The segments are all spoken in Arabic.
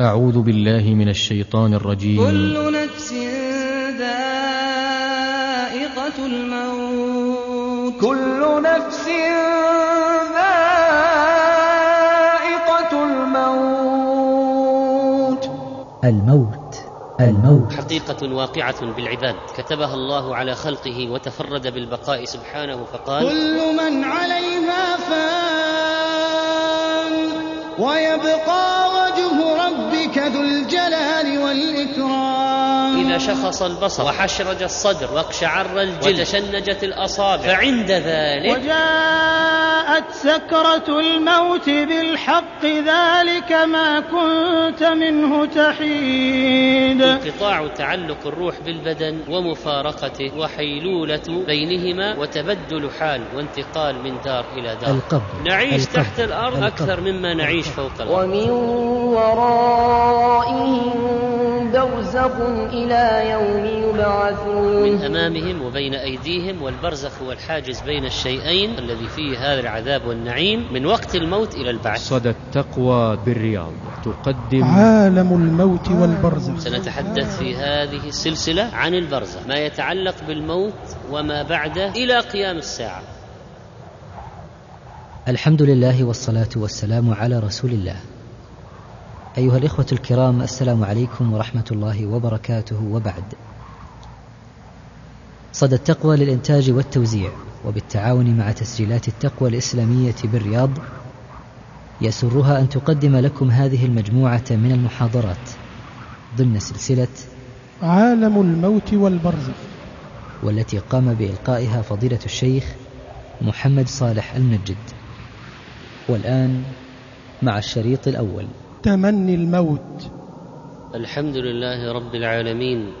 أعوذ بالله من الشيطان الرجيم. كل نفس ذائقة الموت. كل نفس ذائقة الموت. الموت الموت. حقيقة واقعة بالعباد. كتبها الله على خلقه وتفرد بالبقاء سبحانه فقال كل من عليها فان ويبقى والإكرام إذا شخص البصر وحشرج الصدر واقشعر الجلد وتشنجت الأصابع فعند ذلك وجاءت سكرة الموت بالحق ذلك ما كنت منه تحيد انقطاع تعلق الروح بالبدن ومفارقته وحيلولة بينهما وتبدل حال وانتقال من دار إلى دار القبر نعيش القبر. تحت الأرض القبر. أكثر مما نعيش فوق الأرض ومن ورائهم برزخ إلى يوم من يبعثون أمامهم وبين أيديهم والبرزخ هو الحاجز بين الشيئين الذي فيه هذا العذاب والنعيم من وقت الموت إلى البعث. صدى التقوى بالرياض. تقدم عالم الموت والبرزخ. سنتحدث في هذه السلسلة عن البرزخ ما يتعلق بالموت وما بعده إلى قيام الساعة. الحمد لله والصلاة والسلام على رسول الله. أيها الإخوة الكرام السلام عليكم ورحمة الله وبركاته. وبعد صدى التقوى للإنتاج والتوزيع وبالتعاون مع تسجيلات التقوى الإسلامية بالرياض يسرها أن تقدم لكم هذه المجموعة من المحاضرات. ضمن سلسلة عالم الموت والبرزخ والتي قام بإلقائها فضيلة الشيخ محمد صالح المنجد والآن مع الشريط الأول. تمني الموت. الحمد لله رب العالمين.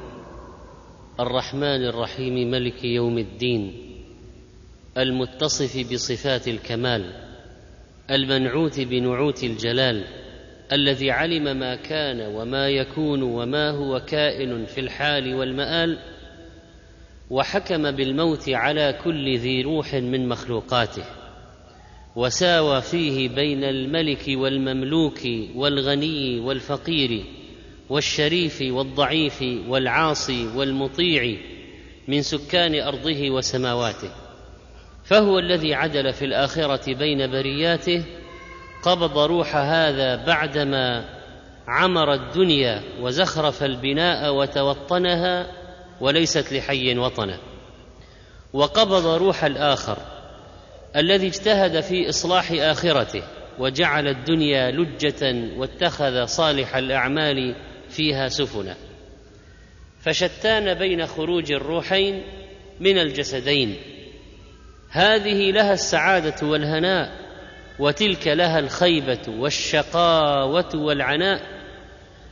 الرحمن الرحيم ملك يوم الدين. المتصف بصفات الكمال. المنعوت بنعوت الجلال. الذي علم ما كان وما يكون وما هو كائن في الحال والمآل. وحكم بالموت على كل ذي روح من مخلوقاته. وساوى فيه بين الملك والمملوك والغني والفقير والشريف والضعيف والعاصي والمطيع من سكان أرضه وسماواته. فهو الذي عدل في الآخرة بين برياته قبض روح هذا بعدما عمر الدنيا وزخرف البناء وتوطنها وليست لحي وطنا وقبض روح الآخر الذي اجتهد في إصلاح آخرته وجعل الدنيا لجة واتخذ صالح الأعمال فيها سفنا. فشتان بين خروج الروحين من الجسدين. هذه لها السعادة والهناء وتلك لها الخيبة والشقاوة والعناء.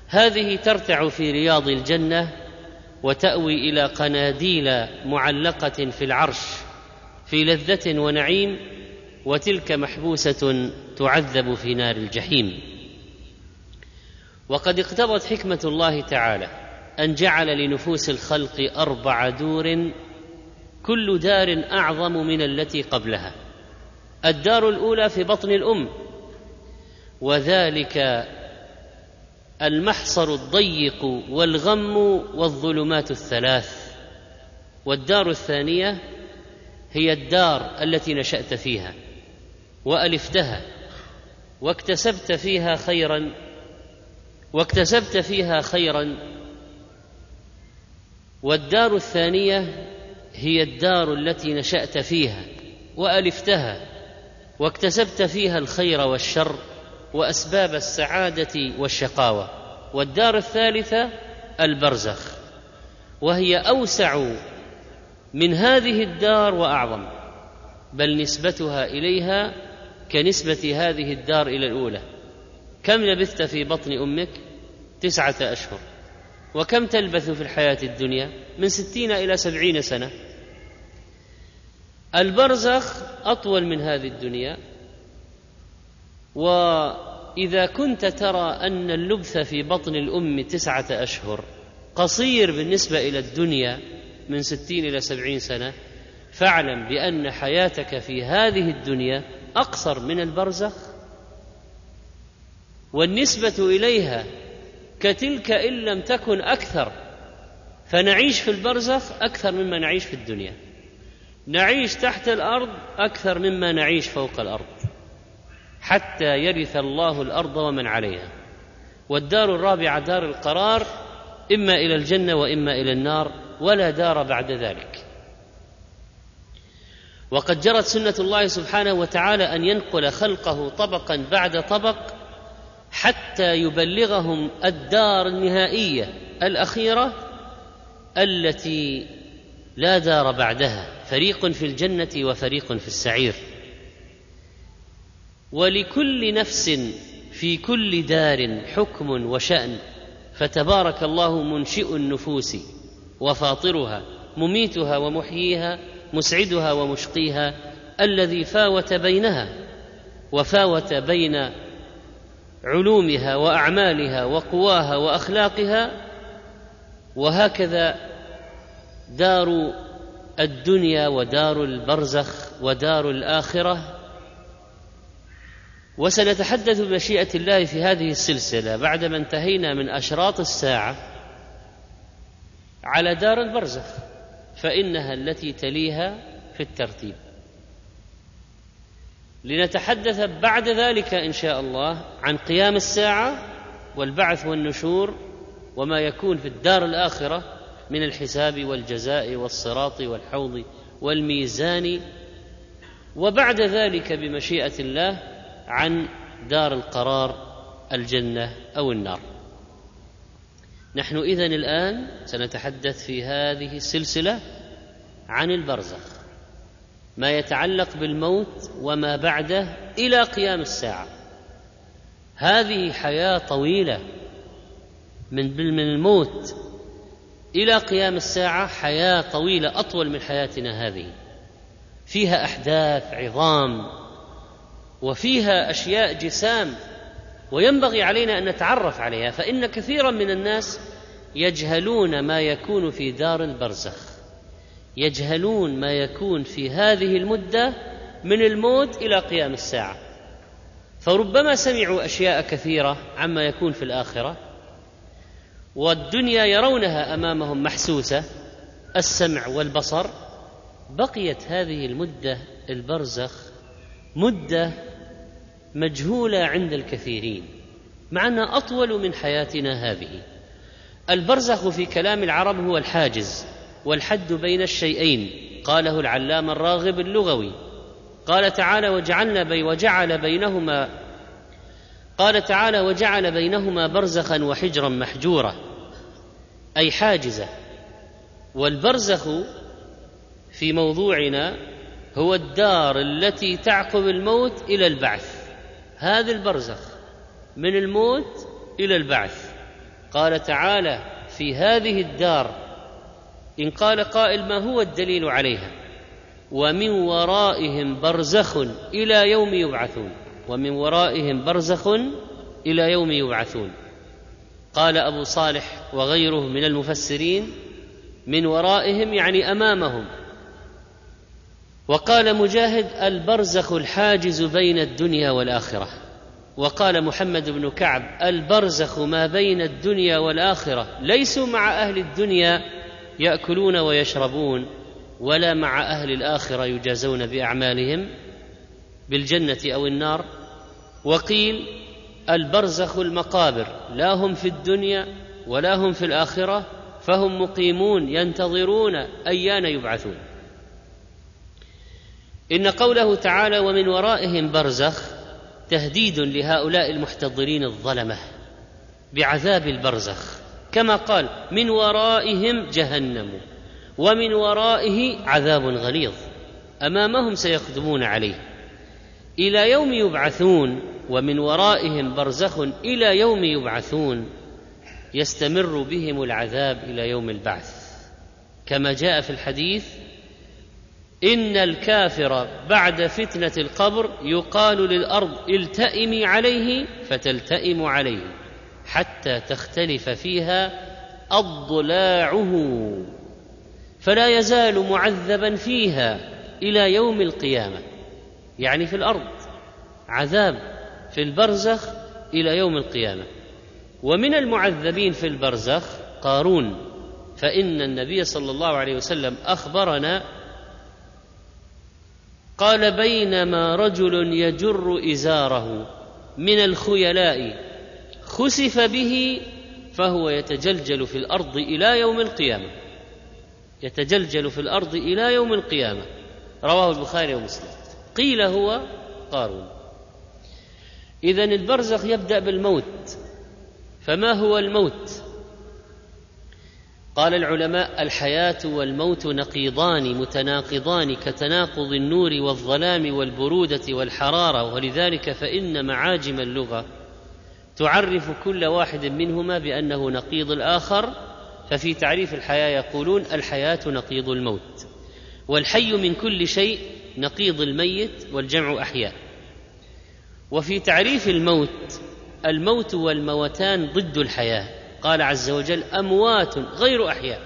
هذه ترتع في رياض الجنة وتأوي إلى قناديل معلقة في العرش. في لذة ونعيم وتلك محبوسة تعذب في نار الجحيم. وقد اقتضت حكمة الله تعالى أن جعل لنفوس الخلق أربع دور كل دار أعظم من التي قبلها. الدار الأولى في بطن الأم وذلك المحصر الضيق والغم والظلمات الثلاث. والدار الثانية هي الدار التي نشأت فيها وألفتها واكتسبت فيها خيرا واكتسبت فيها خيرا. والدار الثانية هي الدار التي نشأت فيها وألفتها واكتسبت فيها الخير والشر وأسباب السعادة والشقاوة. والدار الثالثة البرزخ وهي أوسع من هذه الدار وأعظم بل نسبتها إليها كنسبة هذه الدار إلى الأولى. كم لبثت في بطن أمك؟ تسعة أشهر. وكم تلبث في الحياة الدنيا؟ من ستين إلى سبعين سنة. البرزخ أطول من هذه الدنيا. وإذا كنت ترى أن اللبث في بطن الأم تسعة أشهر قصير بالنسبة إلى الدنيا من ستين إلى سبعين سنة فاعلم بأن حياتك في هذه الدنيا أقصر من البرزخ. والنسبة إليها كتلك إن لم تكن أكثر فنعيش في البرزخ أكثر مما نعيش في الدنيا. نعيش تحت الأرض أكثر مما نعيش فوق الأرض حتى يرث الله الأرض ومن عليها. والدار الرابعة دار القرار إما إلى الجنة وإما إلى النار. ولا دار بعد ذلك. وقد جرت سنة الله سبحانه وتعالى أن ينقل خلقه طبقا بعد طبق حتى يبلغهم الدار النهائية الأخيرة التي لا دار بعدها فريق في الجنة وفريق في السعير. ولكل نفس في كل دار حكم وشأن فتبارك الله منشئ النفوس. وفاطرها مميتها ومحييها مسعدها ومشقيها الذي فاوت بينها وفاوت بين علومها وأعمالها وقواها وأخلاقها وهكذا دار الدنيا ودار البرزخ ودار الآخرة. وسنتحدث بمشيئة الله في هذه السلسلة بعدما انتهينا من أشراط الساعة. على دار البرزخ فإنها التي تليها في الترتيب. لنتحدث بعد ذلك إن شاء الله عن قيام الساعة والبعث والنشور وما يكون في الدار الآخرة من الحساب والجزاء والصراط والحوض والميزان وبعد ذلك بمشيئة الله عن دار القرار الجنة أو النار. نحن إذن الآن سنتحدث في هذه السلسلة عن البرزخ ما يتعلق بالموت وما بعده إلى قيام الساعة. هذه حياة طويلة من من الموت إلى قيام الساعة حياة طويلة أطول من حياتنا هذه. فيها أحداث عظام وفيها أشياء جسام وينبغي علينا أن نتعرف عليها فإن كثيرا من الناس يجهلون ما يكون في دار البرزخ يجهلون ما يكون في هذه المدة من الموت إلى قيام الساعة. فربما سمعوا أشياء كثيرة عما يكون في الآخرة والدنيا يرونها أمامهم محسوسة السمع والبصر بقيت هذه المدة البرزخ مدة مجهولة عند الكثيرين مع أنها أطول من حياتنا هذه. البرزخ في كلام العرب هو الحاجز والحد بين الشيئين قاله العلام الراغب اللغوي. قال تعالى وجعلنا بي وجعل بينهما قال تعالى وجعل بينهما برزخا وحجرا محجورا أي حاجزة. والبرزخ في موضوعنا هو الدار التي تعقب الموت إلى البعث. هذا البرزخ من الموت إلى البعث. قال تعالى في هذه الدار إن قال قائل ما هو الدليل عليها؟ ومن ورائهم برزخ إلى يوم يبعثون. ومن ورائهم برزخ إلى يوم يبعثون. قال أبو صالح وغيره من المفسرين من ورائهم يعني أمامهم. وقال مجاهد البرزخ الحاجز بين الدنيا والآخرة. وقال محمد بن كعب البرزخ ما بين الدنيا والآخرة. ليسوا مع أهل الدنيا يأكلون ويشربون ولا مع أهل الآخرة يجازون بأعمالهم بالجنة أو النار. وقيل البرزخ المقابر. لا هم في الدنيا ولا هم في الآخرة فهم مقيمون ينتظرون أيان يبعثون. إن قوله تعالى ومن ورائهم برزخ تهديد لهؤلاء المحتضرين الظلمة بعذاب البرزخ. كما قال من ورائهم جهنم ومن ورائه عذاب غليظ. أمامهم سيقدمون عليه. إلى يوم يبعثون ومن ورائهم برزخ إلى يوم يبعثون يستمر بهم العذاب إلى يوم البعث. كما جاء في الحديث إن الكافر بعد فتنة القبر يقال للأرض التئمي عليه فتلتئم عليه حتى تختلف فيها أضلاعه. فلا يزال معذبا فيها إلى يوم القيامة. يعني في الأرض عذاب في البرزخ إلى يوم القيامة. ومن المعذبين في البرزخ قارون فإن النبي صلى الله عليه وسلم أخبرنا قال بينما رجل يجر إزاره من الخيلاء خسف به فهو يتجلجل في الأرض إلى يوم القيامة. يتجلجل في الأرض إلى يوم القيامة. رواه البخاري ومسلم. قيل هو قارون. إذا البرزخ يبدأ بالموت. فما هو الموت؟ قال العلماء الحياة والموت نقيضان متناقضان كتناقض النور والظلام والبرودة والحرارة ولذلك فإن معاجم اللغة تعرف كل واحد منهما بأنه نقيض الآخر. ففي تعريف الحياة يقولون الحياة نقيض الموت والحي من كل شيء نقيض الميت والجمع أحياء. وفي تعريف الموت الموت والموتان ضد الحياة. قال عز وجل أموات غير أحياء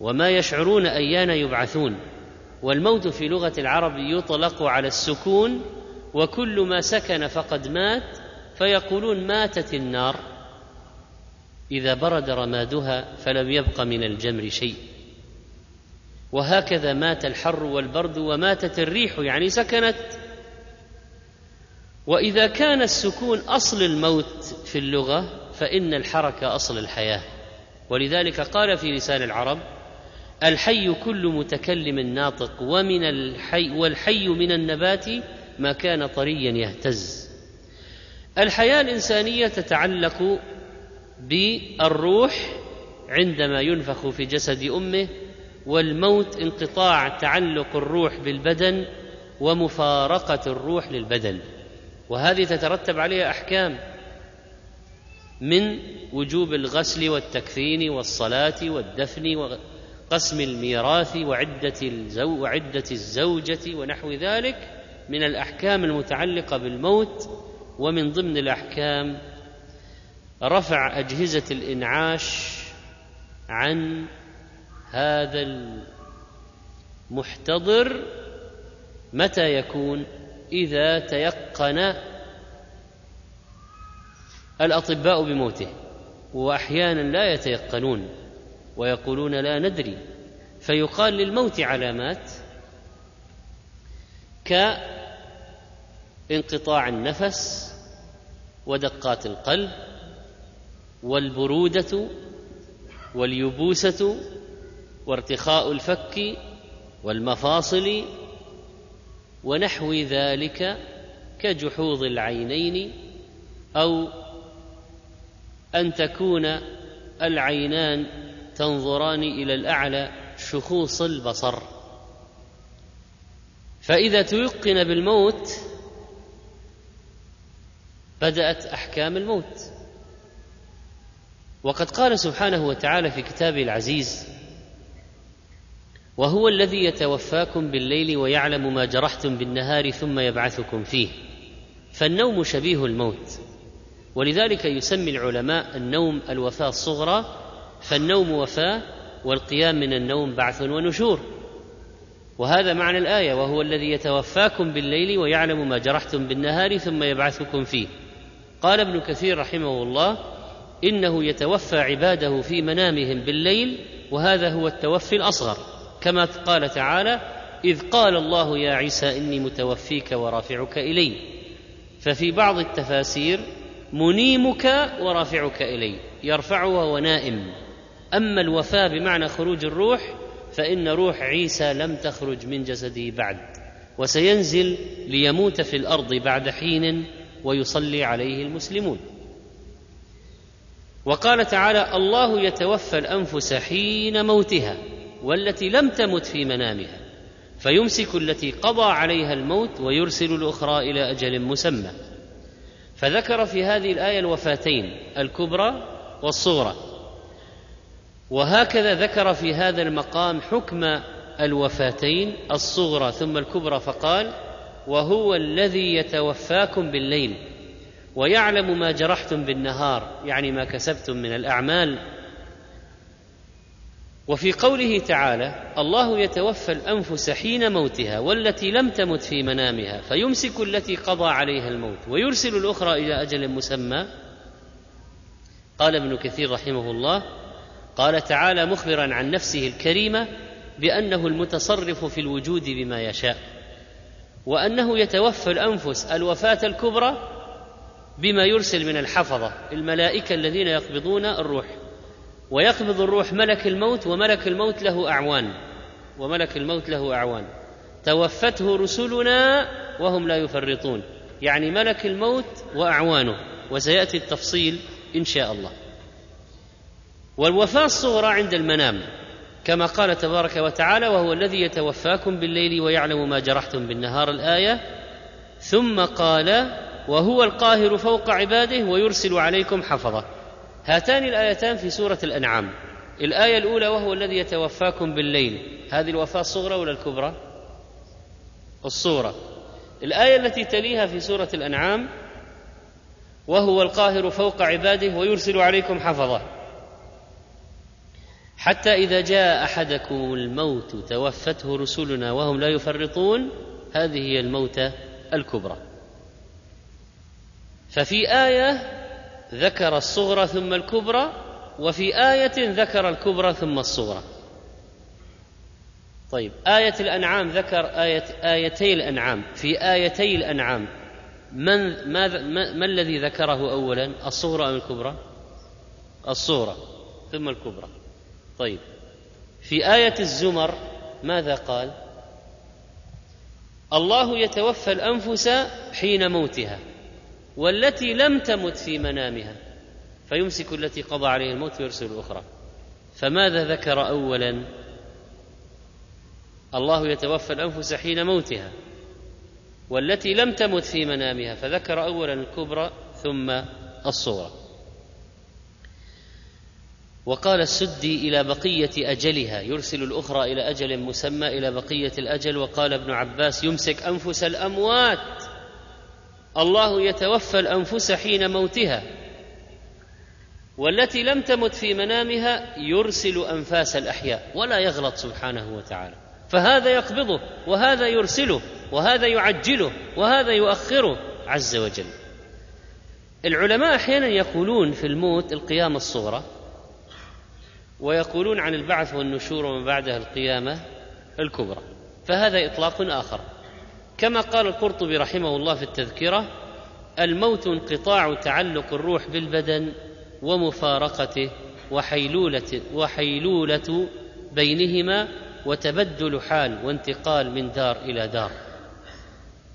وما يشعرون أيان يبعثون والموت في لغة العرب يطلق على السكون وكل ما سكن فقد مات فيقولون ماتت النار إذا برد رمادها فلم يبق من الجمر شيء وهكذا مات الحر والبرد وماتت الريح يعني سكنت وإذا كان السكون أصل الموت في اللغة فإن الحركة أصل الحياة. ولذلك قال في لسان العرب الحي كل متكلم ناطق ومن الحي والحي من النبات ما كان طريا يهتز. الحياة الإنسانية تتعلق بالروح عندما ينفخ في جسد أمه والموت انقطاع تعلق الروح بالبدن ومفارقة الروح للبدن. وهذه تترتب عليها أحكام. من وجوب الغسل والتكفين والصلاة والدفن وقسم الميراث وعدة الزو وعدة الزوجة ونحو ذلك من الأحكام المتعلقة بالموت ومن ضمن الأحكام رفع أجهزة الإنعاش عن هذا المحتضر متى يكون؟ إذا تيقن الأطباء بموته وأحيانا لا يتيقنون ويقولون لا ندري فيقال للموت علامات كانقطاع النفس ودقات القلب والبرودة واليبوسة وارتخاء الفك والمفاصل ونحو ذلك كجحوظ العينين أو أن تكون العينان تنظران إلى الأعلى شخوص البصر. فإذا تيقن بالموت بدأت أحكام الموت. وقد قال سبحانه وتعالى في كتابه العزيز وهو الذي يتوفاكم بالليل ويعلم ما جرحتم بالنهار ثم يبعثكم فيه. فالنوم شبيه الموت. ولذلك يسمي العلماء النوم الوفاة الصغرى فالنوم وفاة والقيام من النوم بعث ونشور. وهذا معنى الآية وهو الذي يتوفاكم بالليل ويعلم ما جرحتم بالنهار ثم يبعثكم فيه. قال ابن كثير رحمه الله إنه يتوفى عباده في منامهم بالليل وهذا هو التوفي الأصغر. كما قال تعالى إذ قال الله يا عيسى إني متوفيك ورافعك إلي. ففي بعض التفاسير منيمك ورافعك إلي يرفعه وهو نائم أما الوفاه بمعنى خروج الروح فإن روح عيسى لم تخرج من جسده بعد وسينزل ليموت في الأرض بعد حين ويصلي عليه المسلمون. وقال تعالى الله يتوفى الأنفس حين موتها والتي لم تمت في منامها فيمسك التي قضى عليها الموت ويرسل الأخرى إلى أجل مسمى. فذكر في هذه الآية الوفاتين الكبرى والصغرى. وهكذا ذكر في هذا المقام حكم الوفاتين الصغرى ثم الكبرى فقال وهو الذي يتوفاكم بالليل ويعلم ما جرحتم بالنهار يعني ما كسبتم من الأعمال وفي قوله تعالى الله يتوفى الأنفس حين موتها والتي لم تمت في منامها فيمسك التي قضى عليها الموت ويرسل الأخرى إلى أجل مسمى. قال ابن كثير رحمه الله قال تعالى مخبرا عن نفسه الكريمة بأنه المتصرف في الوجود بما يشاء وأنه يتوفى الأنفس الوفاة الكبرى بما يرسل من الحفظة الملائكة الذين يقبضون الروح. ويقبض الروح ملك الموت وملك الموت له أعوان. وملك الموت له أعوان. توفته رسلنا وهم لا يفرطون. يعني ملك الموت وأعوانه. وسيأتي التفصيل إن شاء الله. والوفاة الصغرى عند المنام. كما قال تبارك وتعالى وهو الذي يتوفاكم بالليل ويعلم ما جرحتم بالنهار. الآية. ثم قال وهو القاهر فوق عباده ويرسل عليكم حفظة. هاتان الآيتان في سورة الأنعام. الآية الأولى وهو الذي يتوفاكم بالليل. هذه الوفاة الصغرى ولا الكبرى؟ الصغرى. الآية التي تليها في سورة الأنعام وهو القاهر فوق عباده ويرسل عليكم حفظه. حتى إذا جاء أحدكم الموت توفته رسلنا وهم لا يفرطون هذه هي الموتة الكبرى. ففي آية ذكر الصغرى ثم الكبرى وفي آية ذكر الكبرى ثم الصغرى طيب آية الأنعام ذكر آية آيتي الأنعام في آيتي الأنعام من ماذا ما, ما الذي ذكره أولا الصغرى أم الكبرى؟ الصغرى ثم الكبرى طيب في آية الزمر ماذا قال؟ الله يتوفى الأنفس حين موتها والتي لم تمت في منامها فيمسك التي قضى عليه الموت ويرسل الأخرى. فماذا ذكر أولا؟ الله يتوفى الأنفس حين موتها. والتي لم تمت في منامها فذكر اولا الكبرى ثم الصغرى. وقال السدي إلى بقية أجلها يرسل الأخرى إلى أجل مسمى إلى بقية الأجل وقال ابن عباس يمسك أنفس الأموات. الله يتوفى الأنفس حين موتها. والتي لم تمت في منامها يرسل أنفاس الأحياء ولا يغلط سبحانه وتعالى. فهذا يقبضه وهذا يرسله وهذا يعجله وهذا يؤخره عز وجل. العلماء أحيانا يقولون في الموت القيامة الصغرى ويقولون عن البعث والنشور وما بعدها القيامة الكبرى. فهذا إطلاق آخر. كما قال القرطبي رحمه الله في التذكرة الموت انقطاع تعلق الروح بالبدن ومفارقته وحيلوله وحيلولة بينهما وتبدل حال وانتقال من دار إلى دار.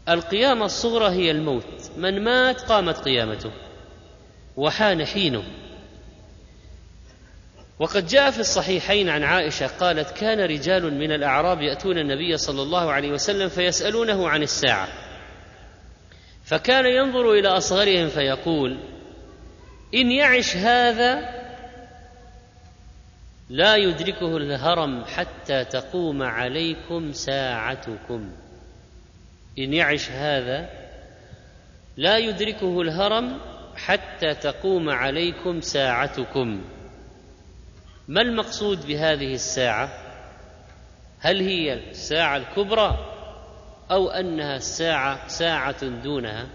القيامة الصغرى هي الموت. من مات قامت قيامته. وحان حينه. وقد جاء في الصحيحين عن عائشة قالت كان رجال من الأعراب يأتون النبي صلى الله عليه وسلم فيسألونه عن الساعة. فكان ينظر إلى أصغرهم فيقول إن يعش هذا لا يدركه الهرم حتى تقوم عليكم ساعتكم. إن يعش هذا لا يدركه الهرم حتى تقوم عليكم ساعتكم. ما المقصود بهذه الساعة؟ هل هي الساعة الكبرى أو أنها الساعة ساعة دونها؟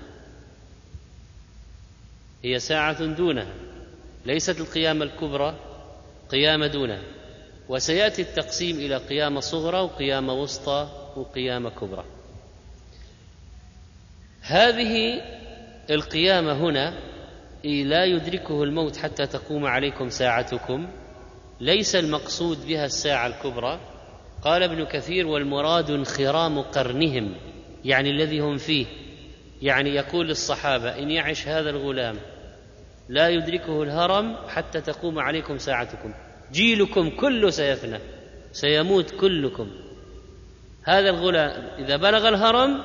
هي ساعة دونها ليست القيامه الكبرى قيامة دونها. وسيأتي التقسيم إلى قيامة صغرى وقيامة وسطى وقيامة كبرى. هذه القيامة هنا لا يدركه الموت حتى تقوم عليكم ساعتكم. ليس المقصود بها الساعة الكبرى؟ قال ابن كثير والمراد انخرام قرنهم يعني الذي هم فيه. يعني يقول للصحابة إن يعش هذا الغلام لا يدركه الهرم حتى تقوم عليكم ساعتكم. جيلكم كله سيفنى سيموت كلكم. هذا الغلام إذا بلغ الهرم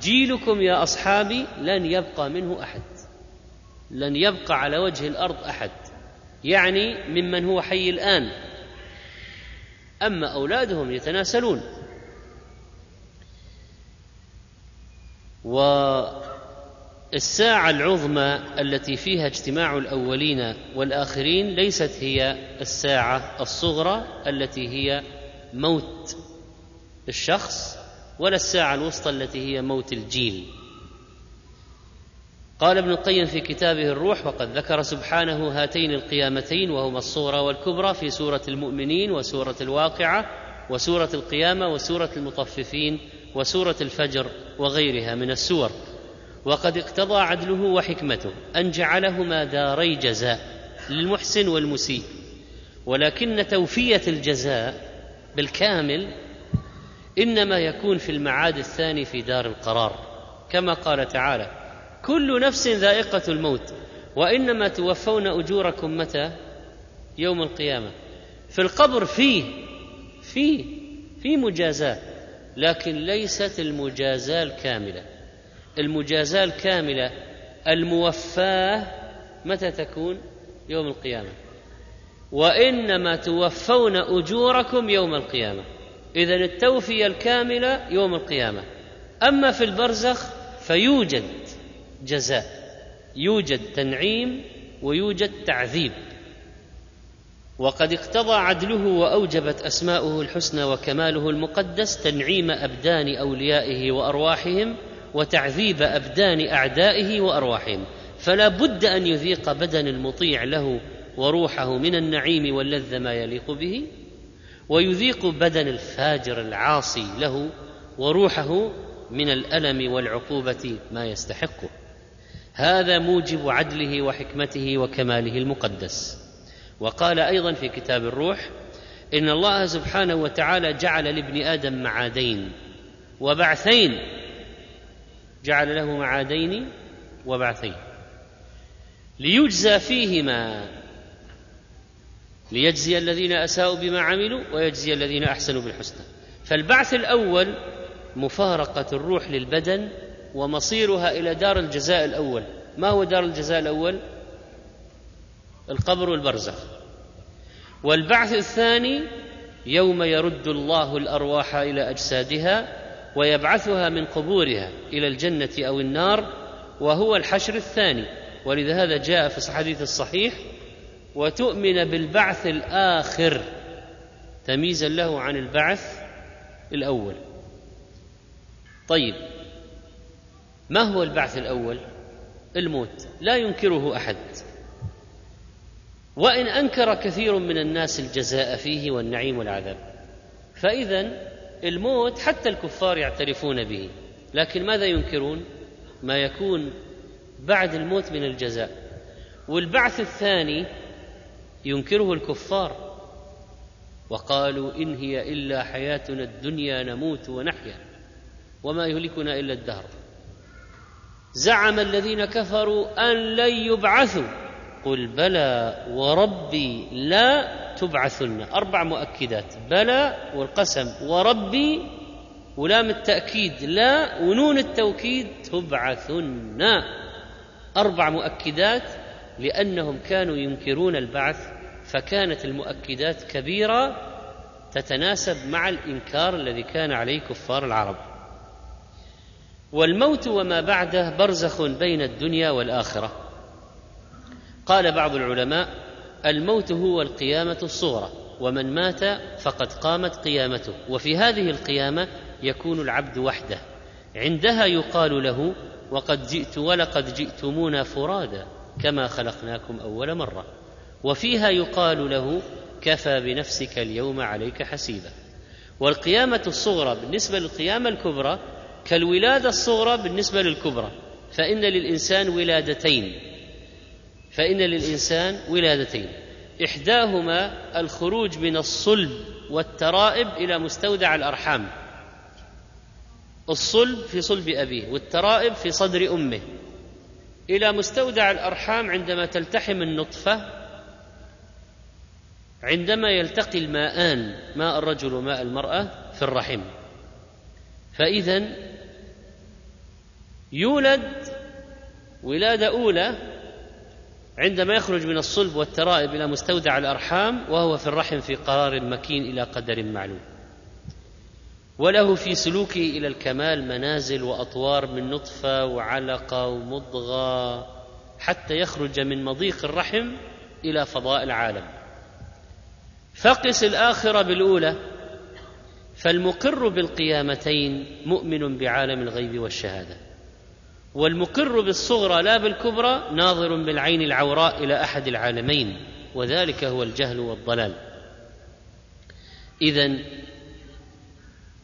جيلكم يا أصحابي لن يبقى منه أحد لن يبقى على وجه الأرض أحد. يعني ممن هو حي الآن. أما أولادهم يتناسلون. و الساعة العظمى التي فيها اجتماع الأولين والآخرين ليست هي الساعة الصغرى التي هي موت الشخص ولا الساعة الوسطى التي هي موت الجيل. قال ابن القيم في كتابه الروح وقد ذكر سبحانه هاتين القيامتين وهما الصغرى والكبرى في سورة المؤمنين وسورة الواقعة وسورة القيامة وسورة المطففين وسورة الفجر وغيرها من السور. وقد اقتضى عدله وحكمته أن جعلهما داري جزاء للمحسن والمسيء. ولكن توفية الجزاء بالكامل إنما يكون في المعاد الثاني في دار القرار كما قال تعالى كل نفس ذائقة الموت. وإنما توفون أجوركم متى؟ يوم القيامة. في القبر فيه فيه في مجازاه لكن ليست المجازاة الكاملة. المجازاة الكاملة الموفاة متى تكون؟ يوم القيامة. وإنما توفون أجوركم يوم القيامة. اذا التوفية الكاملة يوم القيامة. أما في البرزخ فيوجد جزاء. يوجد تنعيم ويوجد تعذيب. وقد اقتضى عدله وأوجبت أسماؤه الحسنى وكماله المقدس تنعيم أبدان أوليائه وأرواحهم وتعذيب أبدان أعدائه وأرواحهم. فلا بد أن يذيق بدن المطيع له وروحه من النعيم واللذه ما يليق به ويذيق بدن الفاجر العاصي له وروحه من الألم والعقوبة ما يستحقه. هذا موجب عدله وحكمته وكماله المقدس. وقال أيضا في كتاب الروح إن الله سبحانه وتعالى جعل لابن آدم معادين وبعثين. جعل له معادين وبعثين. ليجزى فيهما. ليجزي الذين أساءوا بما عملوا ويجزي الذين أحسنوا بالحسنى. فالبعث الأول مفارقة الروح للبدن ومصيرها إلى دار الجزاء الأول. ما هو دار الجزاء الأول؟ القبر والبرزخ. والبعث الثاني يوم يرد الله الأرواح إلى أجسادها ويبعثها من قبورها إلى الجنة أو النار وهو الحشر الثاني. ولذا جاء في الحديث الصحيح وتؤمن بالبعث الآخر تمييزا له عن البعث الأول. طيب. ما هو البعث الأول؟ الموت. لا ينكره أحد. وإن أنكر كثير من الناس الجزاء فيه والنعيم والعذاب. فاذا الموت حتى الكفار يعترفون به. لكن ماذا ينكرون؟ ما يكون بعد الموت من الجزاء. والبعث الثاني ينكره الكفار. وقالوا إن هي إلا حياتنا الدنيا نموت ونحيا. وما يهلكنا إلا الدهر. زعم الذين كفروا أن لن يبعثوا. قل بلى وربي لا تبعثن. أربع مؤكدات. بلى والقسم. وربي ولام التأكيد. لا ونون التوكيد تبعثن. أربع مؤكدات لأنهم كانوا ينكرون البعث فكانت المؤكدات كبيرة تتناسب مع الإنكار الذي كان عليه كفار العرب. والموت وما بعده برزخ بين الدنيا والآخرة. قال بعض العلماء الموت هو القيامة الصغرى ومن مات فقد قامت قيامته. وفي هذه القيامة يكون العبد وحده. عندها يقال له وقد جئت ولقد جئتمونا فرادا كما خلقناكم أول مرة. وفيها يقال له كفى بنفسك اليوم عليك حسيبا. والقيامة الصغرى بالنسبة للقيامة الكبرى كالولادة الصغرى بالنسبة للكبرى فإن للإنسان ولادتين فإن للإنسان ولادتين. إحداهما الخروج من الصلب والترائب إلى مستودع الأرحام. الصلب في صلب أبيه والترائب في صدر أمه. إلى مستودع الأرحام عندما تلتحم النطفة عندما يلتقي الماءان ماء الرجل وماء المرأة في الرحم. فاذا يولد ولادة أولى عندما يخرج من الصلب والترائب إلى مستودع الأرحام وهو في الرحم في قرار مكين إلى قدر معلوم. وله في سلوكه إلى الكمال منازل وأطوار من نطفة وعلقة ومضغة حتى يخرج من مضيق الرحم إلى فضاء العالم. فقس الآخرة بالأولى فالمقر بالقيامتين مؤمن بعالم الغيب والشهادة. والمقر بالصغرى لا بالكبرى ناظر بالعين العوراء إلى أحد العالمين وذلك هو الجهل والضلال. اذا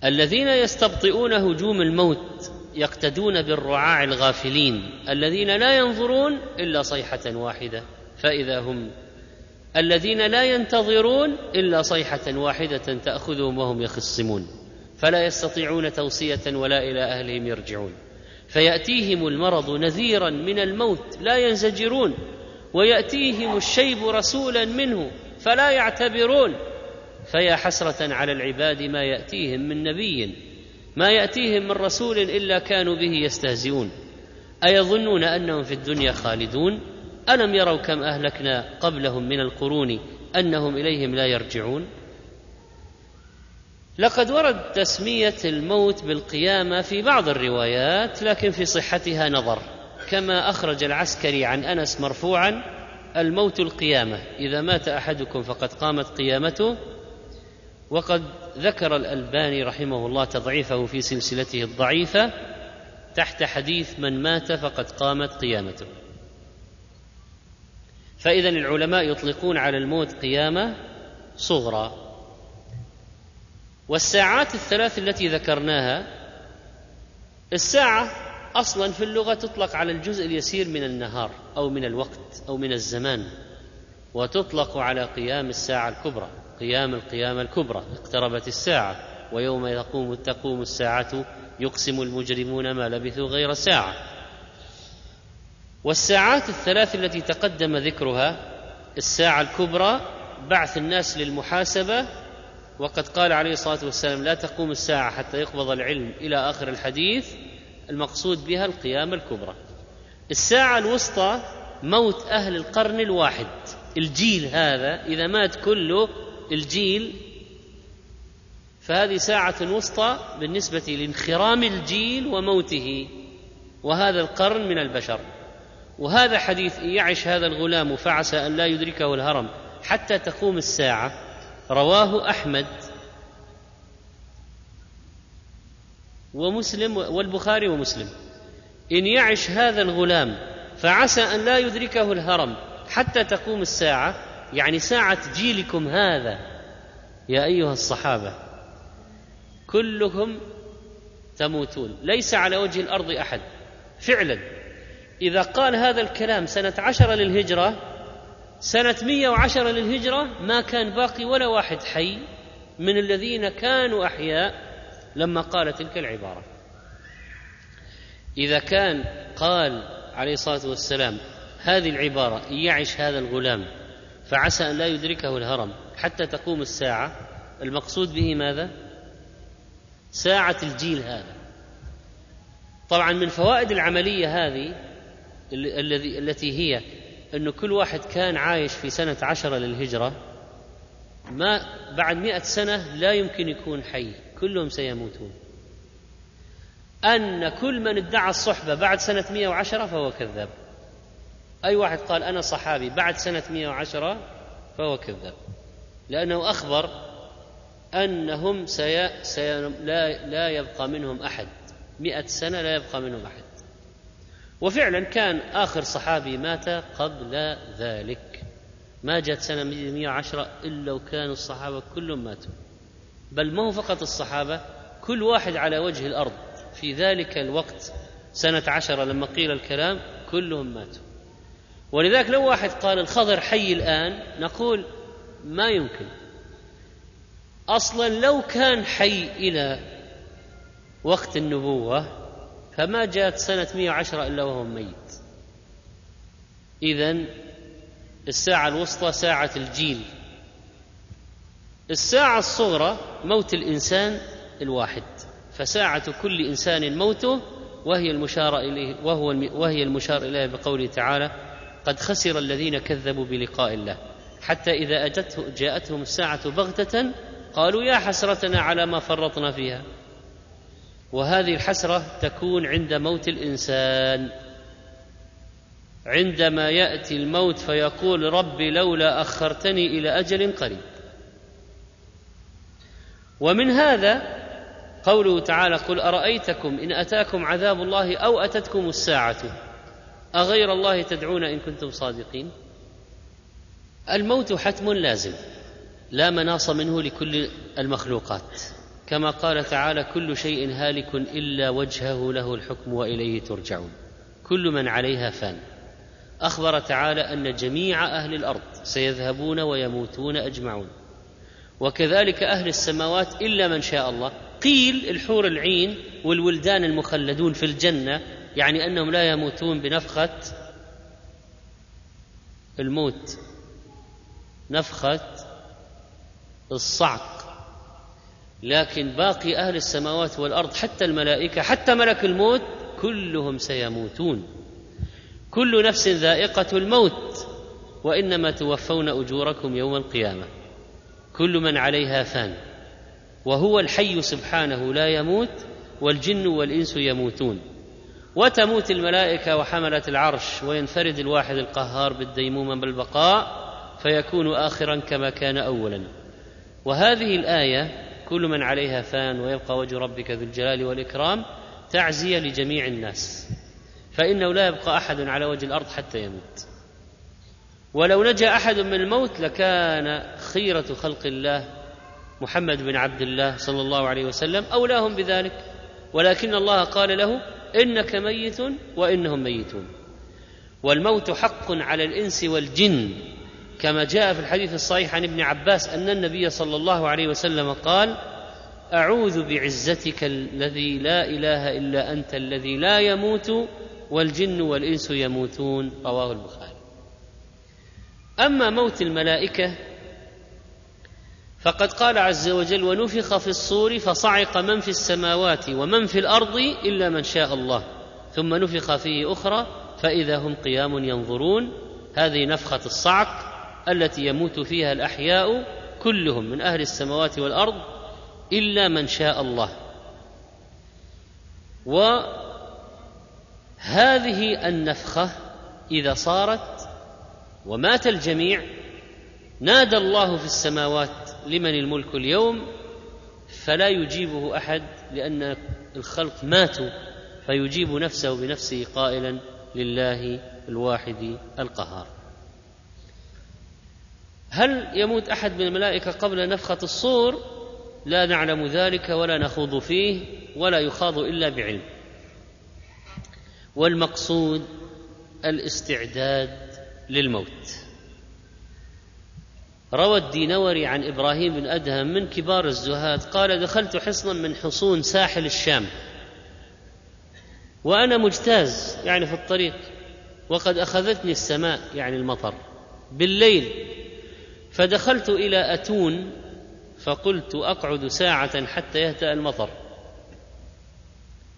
الذين يستبطئون هجوم الموت يقتدون بالرعاع الغافلين الذين لا ينظرون إلا صيحة واحدة فإذا هم الذين لا ينتظرون إلا صيحة واحدة تأخذهم وهم يخصمون فلا يستطيعون توصية ولا إلى أهلهم يرجعون. فيأتيهم المرض نذيرا من الموت لا ينزجرون. ويأتيهم الشيب رسولا منه فلا يعتبرون. فيا حسرة على العباد ما يأتيهم من نبي ما يأتيهم من رسول إلا كانوا به يستهزئون. أيظنون أنهم في الدنيا خالدون؟ ألم يروا كم أهلكنا قبلهم من القرون أنهم إليهم لا يرجعون؟ لقد ورد تسمية الموت بالقيامة في بعض الروايات لكن في صحتها نظر. كما أخرج العسكري عن أنس مرفوعا الموت القيامة. إذا مات أحدكم فقد قامت قيامته. وقد ذكر الألباني رحمه الله تضعيفه في سلسلته الضعيفة تحت حديث من مات فقد قامت قيامته. فاذا العلماء يطلقون على الموت قيامة صغرى. والساعات الثلاث التي ذكرناها الساعة أصلا في اللغة تطلق على الجزء اليسير من النهار أو من الوقت أو من الزمان وتطلق على قيام الساعة الكبرى قيام القيامه الكبرى اقتربت الساعة ويوم يقوم تقوم الساعة يقسم المجرمون ما لبثوا غير ساعة. والساعات الثلاث التي تقدم ذكرها الساعة الكبرى بعث الناس للمحاسبة وقد قال عليه الصلاة والسلام لا تقوم الساعة حتى يقبض العلم إلى آخر الحديث المقصود بها القيامه الكبرى. الساعة الوسطى موت أهل القرن الواحد. الجيل هذا إذا مات كله الجيل فهذه ساعة وسطى بالنسبة لانخرام الجيل وموته وهذا القرن من البشر. وهذا حديث يعش هذا الغلام فعسى أن لا يدركه الهرم حتى تقوم الساعة. رواه أحمد ومسلم والبخاري ومسلم. إن يعش هذا الغلام فعسى أن لا يدركه الهرم حتى تقوم الساعة يعني ساعة جيلكم هذا. يا أيها الصحابة كلكم تموتون ليس على وجه الأرض أحد. فعلا إذا قال هذا الكلام سنة عشرة للهجرة سنة مية وعشرة للهجرة ما كان باقي ولا واحد حي من الذين كانوا أحياء لما قال تلك العبارة إذا كان قال عليه الصلاة والسلام هذه العبارة يعش هذا الغلام فعسى أن لا يدركه الهرم حتى تقوم الساعة المقصود به ماذا؟ ساعة الجيل هذا طبعا من فوائد العملية هذه الذي التي هي أنه كل واحد كان عايش في سنة عشرة للهجرة ما بعد مئة سنة لا يمكن يكون حي كلهم سيموتون. أن كل من ادعى الصحبة بعد سنة مئة وعشرة فهو كذاب. أي واحد قال أنا صحابي بعد سنة 110 فهو كذاب. لأنه أخبر أنهم سي... سي... لا... لا يبقى منهم أحد. مئة سنة لا يبقى منهم أحد. وفعلا كان آخر صحابي مات قبل ذلك. ما جاءت سنة 110 إلا وكانوا الصحابة كلهم ماتوا. بل ما هو فقط الصحابة كل واحد على وجه الأرض. في ذلك الوقت سنة عشرة لما قيل الكلام كلهم ماتوا. ولذلك لو واحد قال الخضر حي الآن نقول ما يمكن. أصلا لو كان حي إلى وقت النبوة فما جاءت سنة 110 إلا وهو ميت. إذا الساعة الوسطى ساعة الجيل. الساعة الصغرى موت الإنسان الواحد. فساعة كل إنسان موته وهي المشار إليه وهو وهي المشار إليه بقوله تعالى قد خسر الذين كذبوا بلقاء الله. حتى إذا أجته جاءتهم الساعة بغتة قالوا يا حسرتنا على ما فرطنا فيها. وهذه الحسرة تكون عند موت الإنسان. عندما يأتي الموت فيقول رب لولا أخرتني إلى أجل قريب. ومن هذا قوله تعالى قل أرأيتكم إن أتاكم عذاب الله أو أتتكم الساعة؟ أغير الله تدعون إن كنتم صادقين؟ الموت حتم لازم لا مناص منه لكل المخلوقات. كما قال تعالى كل شيء هالك إلا وجهه له الحكم وإليه ترجعون. كل من عليها فان. أخبر تعالى أن جميع أهل الأرض سيذهبون ويموتون أجمعون. وكذلك أهل السماوات إلا من شاء الله. قيل الحور العين والولدان المخلدون في الجنة يعني أنهم لا يموتون بنفخة الموت نفخة الصعق. لكن باقي أهل السماوات والأرض حتى الملائكة حتى ملك الموت كلهم سيموتون. كل نفس ذائقة الموت وإنما توفون أجوركم يوم القيامة. كل من عليها فان. وهو الحي سبحانه لا يموت والجن والإنس يموتون. وتموت الملائكة وحمله العرش وينفرد الواحد القهار بالديمومه بالبقاء فيكون اخرا كما كان اولا. وهذه الآية كل من عليها فان ويبقى وجه ربك ذو الجلال والإكرام تعزية لجميع الناس. فإنه لا يبقى أحد على وجه الأرض حتى يموت. ولو نجا أحد من الموت لكان خيرة خلق الله محمد بن عبد الله صلى الله عليه وسلم أولاهم بذلك. ولكن الله قال له إنك ميت وإنهم ميتون. والموت حق على الإنس والجن. كما جاء في الحديث الصحيح عن ابن عباس أن النبي صلى الله عليه وسلم قال أعوذ بعزتك الذي لا إله إلا أنت الذي لا يموت والجن والإنس يموتون. رواه البخاري. أما موت الملائكة فقد قال عز وجل ونفخ في الصور فصعق من في السماوات ومن في الأرض إلا من شاء الله. ثم نفخ فيه أخرى فإذا هم قيام ينظرون. هذه نفخة الصعق التي يموت فيها الأحياء كلهم من أهل السماوات والأرض إلا من شاء الله. وهذه النفخة إذا صارت ومات الجميع نادى الله في السماوات لمن الملك اليوم فلا يجيبه أحد لأن الخلق ماتوا فيجيب نفسه بنفسه قائلا لله الواحد القهار. هل يموت أحد من الملائكة قبل نفخة الصور؟ لا نعلم ذلك ولا نخوض فيه ولا يخاض إلا بعلم. والمقصود الاستعداد للموت. روى الدينوري عن إبراهيم بن أدهم من كبار الزهاد قال دخلت حصنا من حصون ساحل الشام. وأنا مجتاز يعني في الطريق وقد أخذتني السماء يعني المطر. بالليل فدخلت إلى أتون فقلت أقعد ساعة حتى يهدا المطر.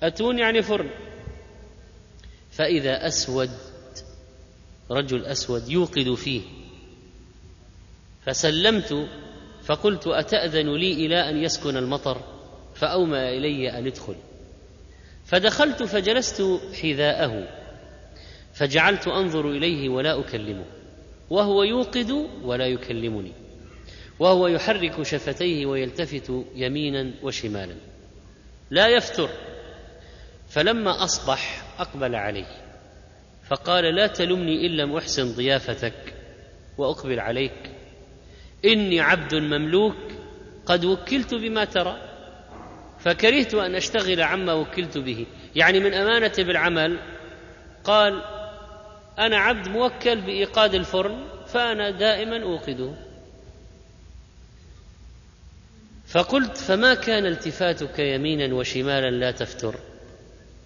أتون يعني فرن. فإذا أسود رجل أسود يوقد فيه. فسلمت فقلت أتأذن لي إلى أن يسكن المطر؟ فاومى إلي أن ادخل فدخلت فجلست حذاءه. فجعلت أنظر إليه ولا أكلمه. وهو يوقد ولا يكلمني وهو يحرك شفتيه ويلتفت يمينا وشمالا لا يفتر. فلما أصبح أقبل عليه فقال لا تلمني إن لم أحسن ضيافتك وأقبل عليك إني عبد مملوك قد وكلت بما ترى فكرهت أن أشتغل عما وكلت به. يعني من امانتي بالعمل قال أنا عبد موكل بإيقاد الفرن فأنا دائما أوقده. فقلت فما كان التفاتك يمينا وشمالا لا تفتر؟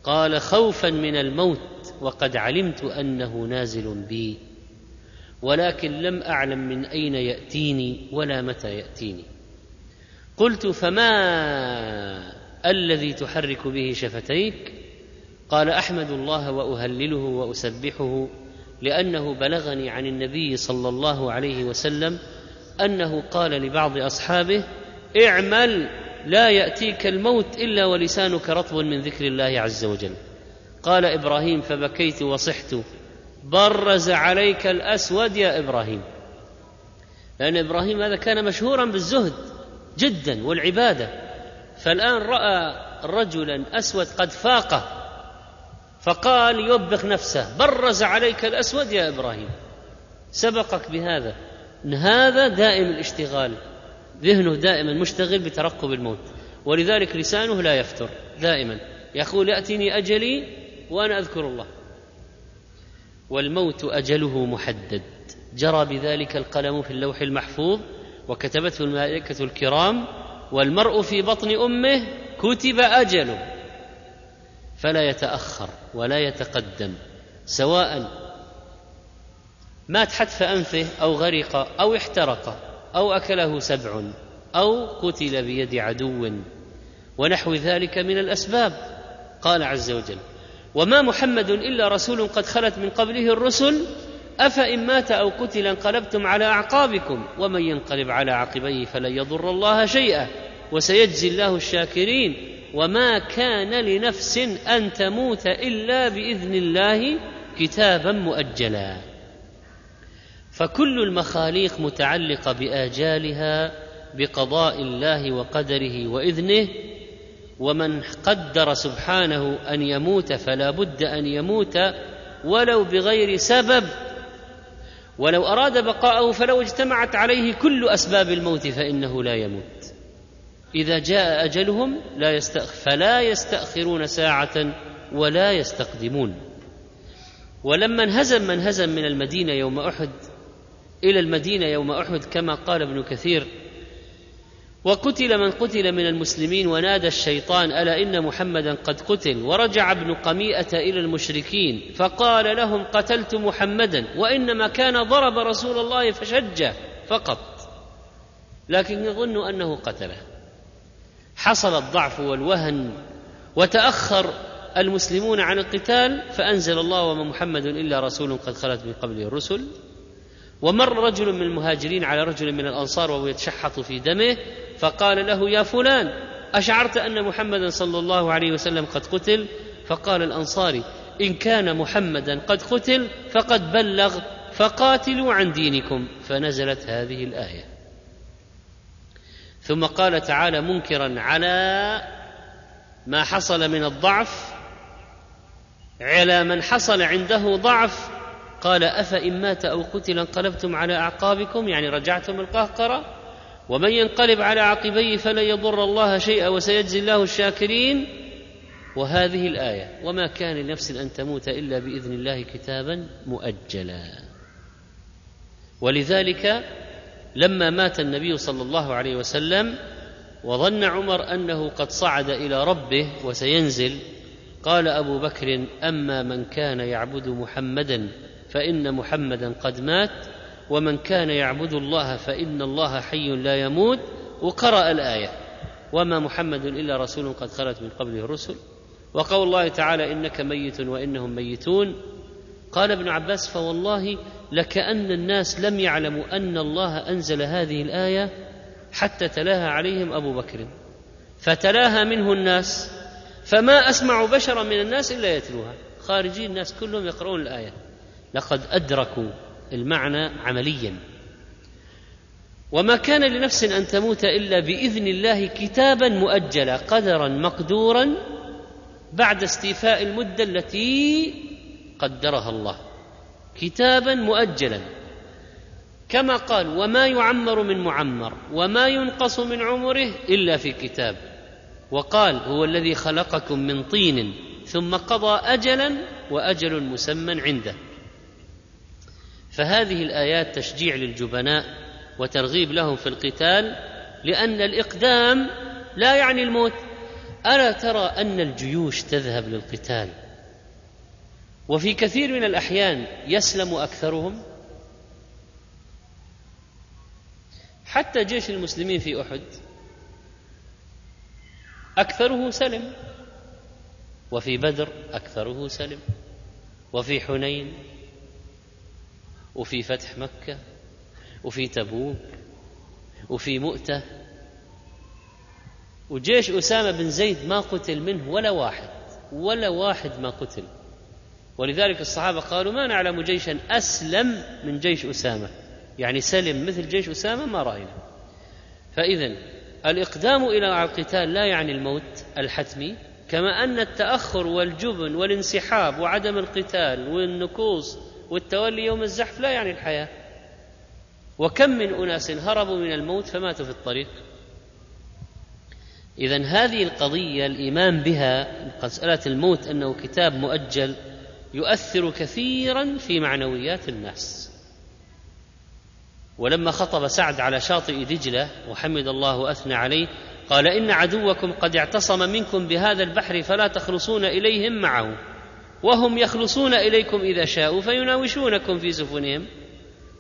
قال خوفا من الموت وقد علمت أنه نازل بي ولكن لم أعلم من أين يأتيني ولا متى يأتيني. قلت فما الذي تحرك به شفتيك؟ قال أحمد الله وأهلله وأسبحه لأنه بلغني عن النبي صلى الله عليه وسلم أنه قال لبعض أصحابه اعمل لا يأتيك الموت إلا ولسانك رطب من ذكر الله عز وجل. قال إبراهيم فبكيت وصحت برز عليك الأسود يا إبراهيم. لأن إبراهيم هذا كان مشهورا بالزهد جدا والعبادة. فالآن رأى رجلا أسود قد فاقه. فقال يوبخ نفسه برز عليك الأسود يا إبراهيم. سبقك بهذا. إن هذا دائم الاشتغال ذهنه دائما مشتغل بترقب الموت. ولذلك لسانه لا يفتر دائما. يقول يأتيني أجلي وأنا أذكر الله. والموت أجله محدد. جرى بذلك القلم في اللوح المحفوظ وكتبته الملائكة الكرام والمرء في بطن أمه كتب أجله. فلا يتأخر ولا يتقدم سواء مات حتف أنفه أو غرق أو احترق أو أكله سبع أو قتل بيد عدو ونحو ذلك من الأسباب. قال عز وجل وما محمد إلا رسول قد خلت من قبله الرسل أفإن مات أو قتل انقلبتم على أعقابكم ومن ينقلب على عقبيه فلن يضر الله شيئا وسيجزي الله الشاكرين. وما كان لنفس أن تموت إلا بإذن الله كتابا مؤجلا. فكل المخاليق متعلقة بآجالها بقضاء الله وقدره وإذنه. ومن قدر سبحانه أن يموت فلا بد أن يموت ولو بغير سبب. ولو أراد بقاءه فلو اجتمعت عليه كل أسباب الموت فإنه لا يموت. إذا جاء أجلهم لا يستأخر فلا يستأخرون ساعة ولا يستقدمون. ولما انهزم من هزم من المدينة يوم أحد إلى المدينة يوم أحد كما قال ابن كثير وقتل من قتل من المسلمين ونادى الشيطان ألا إن محمدا قد قتل؟ ورجع ابن قميئة إلى المشركين فقال لهم قتلت محمدا وإنما كان ضرب رسول الله فشجه فقط. لكن يظن أنه قتله. حصل الضعف والوهن وتأخر المسلمون عن القتال فأنزل الله وما محمد إلا رسول قد خلت من قبله الرسل. ومر رجل من المهاجرين على رجل من الأنصار وهو يتشحط في دمه فقال له يا فلان أشعرت أن محمدا صلى الله عليه وسلم قد قتل؟ فقال الانصاري إن كان محمدا قد قتل فقد بلغ فقاتلوا عن دينكم. فنزلت هذه الآية. ثم قال تعالى منكرا على ما حصل من الضعف على من حصل عنده ضعف. قال أفإن مات أو قتل انقلبتم على أعقابكم يعني رجعتم القهقرة. ومن ينقلب على عقبيه فلن يضر الله شيئا وسيجزي الله الشاكرين. وهذه الآية وما كان لنفس أن تموت إلا بإذن الله كتابا مؤجلا. ولذلك لما مات النبي صلى الله عليه وسلم وظن عمر أنه قد صعد إلى ربه وسينزل قال أبو بكر أما من كان يعبد محمدا فإن محمدا قد مات ومن كان يعبد الله فإن الله حي لا يموت وقرأ الآية وما محمد إلا رسول قد خلت من قبله الرسل. وقول الله تعالى إنك ميت وإنهم ميتون. قال ابن عباس فوالله لكأن الناس لم يعلموا أن الله أنزل هذه الآية حتى تلاها عليهم أبو بكر. فتلاها منه الناس فما أسمع بشرا من الناس إلا يتلوها. خارجين الناس كلهم يقرؤون الآية. لقد أدركوا المعنى عمليا. وما كان لنفس أن تموت إلا بإذن الله كتابا مؤجلا قدرا مقدورا بعد استيفاء المدة التي قدرها الله. كتابا مؤجلا. كما قال وما يعمر من معمر وما ينقص من عمره إلا في كتاب. وقال هو الذي خلقكم من طين ثم قضى اجلا وأجل مسمى عنده. فهذه الآيات تشجيع للجبناء وترغيب لهم في القتال لأن الإقدام لا يعني الموت. ألا ترى أن الجيوش تذهب للقتال؟ وفي كثير من الأحيان يسلم أكثرهم. حتى جيش المسلمين في أحد أكثره سلم وفي بدر أكثره سلم وفي حنين وفي فتح مكة وفي تبوك وفي مؤتة. وجيش أسامة بن زيد ما قتل منه ولا واحد ولا واحد ما قتل. ولذلك الصحابة قالوا ما نعلم جيشا أسلم من جيش أسامة. يعني سلم مثل جيش أسامة ما رأينا. فإذا الإقدام إلى القتال لا يعني الموت الحتمي كما أن التأخر والجبن والانسحاب وعدم القتال والنكوص والتولي يوم الزحف لا يعني الحياة. وكم من أناس هربوا من الموت فماتوا في الطريق. اذا هذه القضية الإيمان بها مساله الموت أنه كتاب مؤجل يؤثر كثيرا في معنويات الناس. ولما خطب سعد على شاطئ دجلة وحمد الله وأثنى عليه قال إن عدوكم قد اعتصم منكم بهذا البحر فلا تخلصون إليهم معه وهم يخلصون إليكم إذا شاءوا فيناوشونكم في سفنهم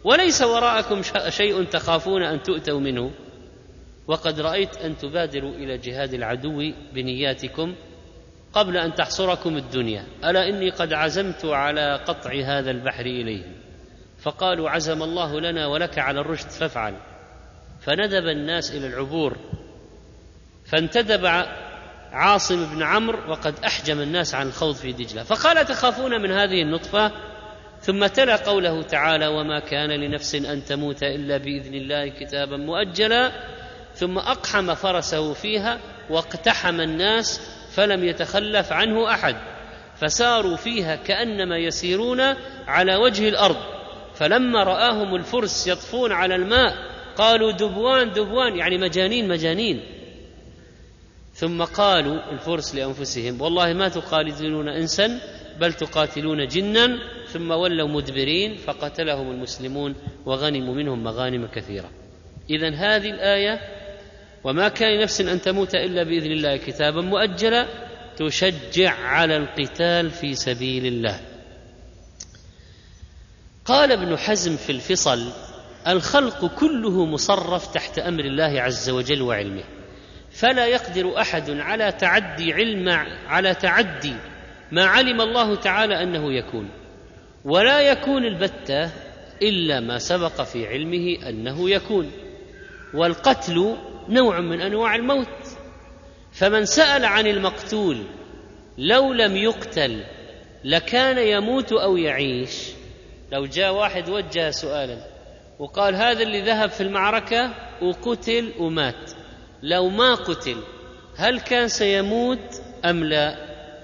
وليس وراءكم شيء تخافون أن تؤتوا منه. وقد رأيت أن تبادروا إلى جهاد العدو بنياتكم قبل أن تحصركم الدنيا ألا إني قد عزمت على قطع هذا البحر اليهم فقالوا عزم الله لنا ولك على الرشد فافعل. فندب الناس إلى العبور فانتدب عاصم بن عمرو وقد أحجم الناس عن الخوض في دجلة. فقال تخافون من هذه النطفة؟ ثم تلا قوله تعالى وما كان لنفس أن تموت إلا بإذن الله كتابا مؤجلا. ثم أقحم فرسه فيها واقتحم الناس فلم يتخلف عنه أحد فساروا فيها كأنما يسيرون على وجه الأرض. فلما رآهم الفرس يطفون على الماء قالوا دبوان دبوان يعني مجانين مجانين. ثم قالوا الفرس لأنفسهم والله ما تقاتلون انسا بل تقاتلون جنا. ثم ولوا مدبرين فقتلهم المسلمون وغنموا منهم مغانم كثيرة. اذا هذه الآية وما كان لنفس أن تموت إلا بإذن الله كتابا مؤجلا تشجع على القتال في سبيل الله. قال ابن حزم في الفصل الخلق كله مصرف تحت أمر الله عز وجل وعلمه فلا يقدر أحد على تعدي علم على تعدي ما علم الله تعالى أنه يكون ولا يكون البتة إلا ما سبق في علمه أنه يكون والقتل نوع من أنواع الموت. فمن سأل عن المقتول لو لم يقتل لكان يموت أو يعيش. لو جاء واحد وجه سؤالا وقال هذا اللي ذهب في المعركة وقتل ومات. لو ما قتل هل كان سيموت أم لا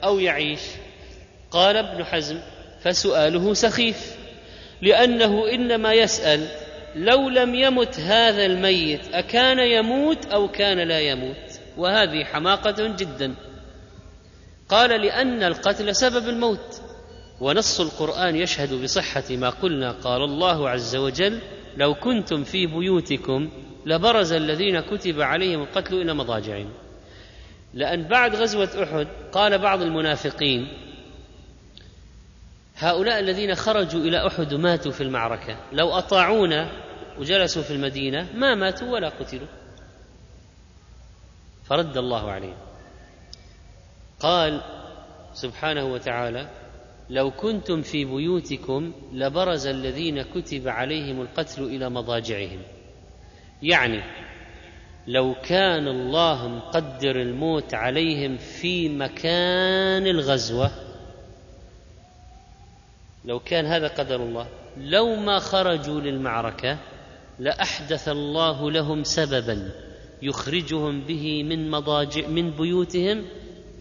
أو يعيش؟ قال ابن حزم فسؤاله سخيف لأنه إنما يسأل لو لم يمت هذا الميت أكان يموت أو كان لا يموت؟ وهذه حماقة جدا. قال لأن القتل سبب الموت. ونص القرآن يشهد بصحة ما قلنا قال الله عز وجل لو كنتم في بيوتكم لبرز الذين كتب عليهم القتل إلى مضاجعهم. لأن بعد غزوة أحد قال بعض المنافقين هؤلاء الذين خرجوا إلى أحد وماتوا في المعركة لو أطاعونا وجلسوا في المدينة ما ماتوا ولا قتلوا. فرد الله عليهم. قال سبحانه وتعالى لو كنتم في بيوتكم لبرز الذين كتب عليهم القتل إلى مضاجعهم. يعني لو كان الله مقدر الموت عليهم في مكان الغزوة لو كان هذا قدر الله لو ما خرجوا للمعركة لأحدث الله لهم سببا يخرجهم به من مضاجع من بيوتهم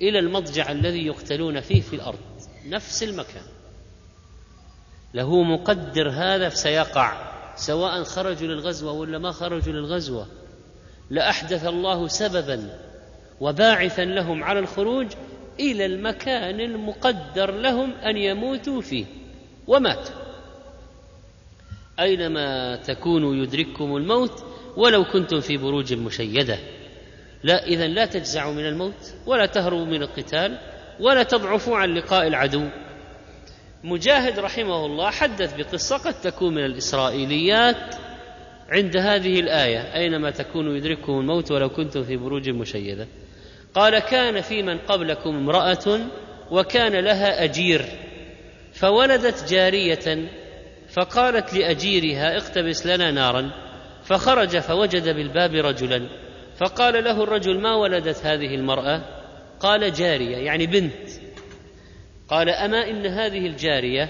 إلى المضجع الذي يقتلون فيه في الأرض. نفس المكان. له مقدر هذا سيقع سواء خرجوا للغزوة ولا ما خرجوا للغزوة. لأحدث الله سببا وباعثا لهم على الخروج إلى المكان المقدر لهم أن يموتوا فيه وماتوا. أينما تكونوا يدرككم الموت ولو كنتم في بروج مشيدة. لا اذا لا تجزعوا من الموت ولا تهربوا من القتال ولا تضعفوا عن لقاء العدو. مجاهد رحمه الله حدث بقصة قد تكون من الإسرائيليات عند هذه الآية أينما تكونوا يدرككم الموت ولو كنتم في بروج مشيدة. قال كان في من قبلكم امرأة وكان لها أجير فولدت جارية فقالت لأجيرها اقتبس لنا نارا فخرج فوجد بالباب رجلا فقال له الرجل ما ولدت هذه المرأة؟ قال جارية يعني بنت. قال أما إن هذه الجارية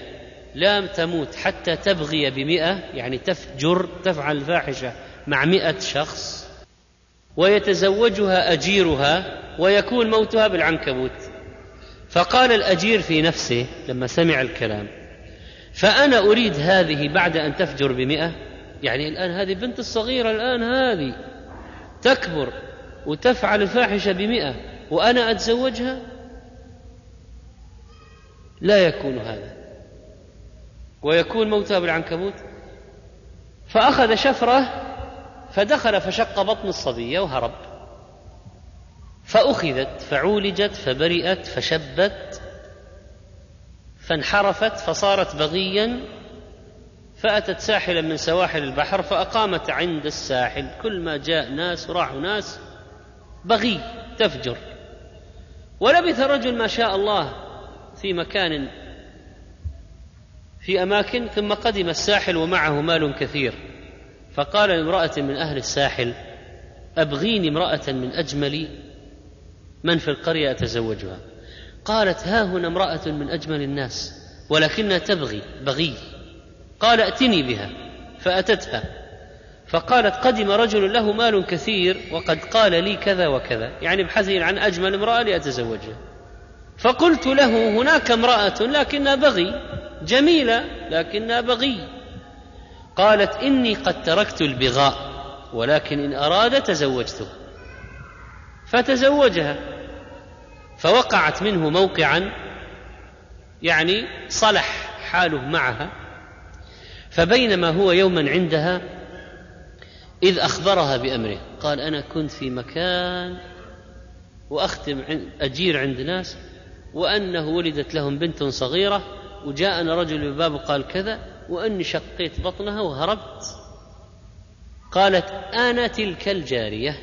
لا تموت حتى تبغي بمئة يعني تفجر تفعل الفاحشة مع مئة شخص ويتزوجها أجيرها ويكون موتها بالعنكبوت. فقال الأجير في نفسه لما سمع الكلام فأنا أريد هذه بعد أن تفجر بمئة. يعني الآن هذه بنت الصغيرة الآن هذه تكبر وتفعل الفاحشة بمئة. وأنا أتزوجها؟ لا يكون هذا. ويكون موتها بالعنكبوت. فأخذ شفرة فدخل فشق بطن الصبية وهرب. فأخذت فعولجت فبرئت فشبت. فانحرفت فصارت بغيا فأتت ساحلا من سواحل البحر فأقامت عند الساحل. كل ما جاء ناس وراحوا ناس بغي تفجر. ولبث الرجل ما شاء الله في مكان في أماكن ثم قدم الساحل ومعه مال كثير. فقال لامرأة من أهل الساحل أبغيني امرأة من أجمل من في القرية أتزوجها. قالت ها هنا امرأة من أجمل الناس ولكنها تبغي بغي. قال ائتني بها فأتتها. فقالت قدم رجل له مال كثير وقد قال لي كذا وكذا. يعني بحثي عن أجمل امرأة لأتزوجها. فقلت له هناك امرأة لكنها بغي جميلة لكنها بغي. قالت إني قد تركت البغاء ولكن إن أراد تزوجته. فتزوجها. فوقعت منه موقعا يعني صلح حاله معها فبينما هو يوما عندها إذ أخبرها بأمره قال أنا كنت في مكان وأختم أجير عند ناس وأنه ولدت لهم بنت صغيرة وجاءنا رجل بباب وقال كذا وأني شقيت بطنها وهربت. قالت أنا تلك الجارية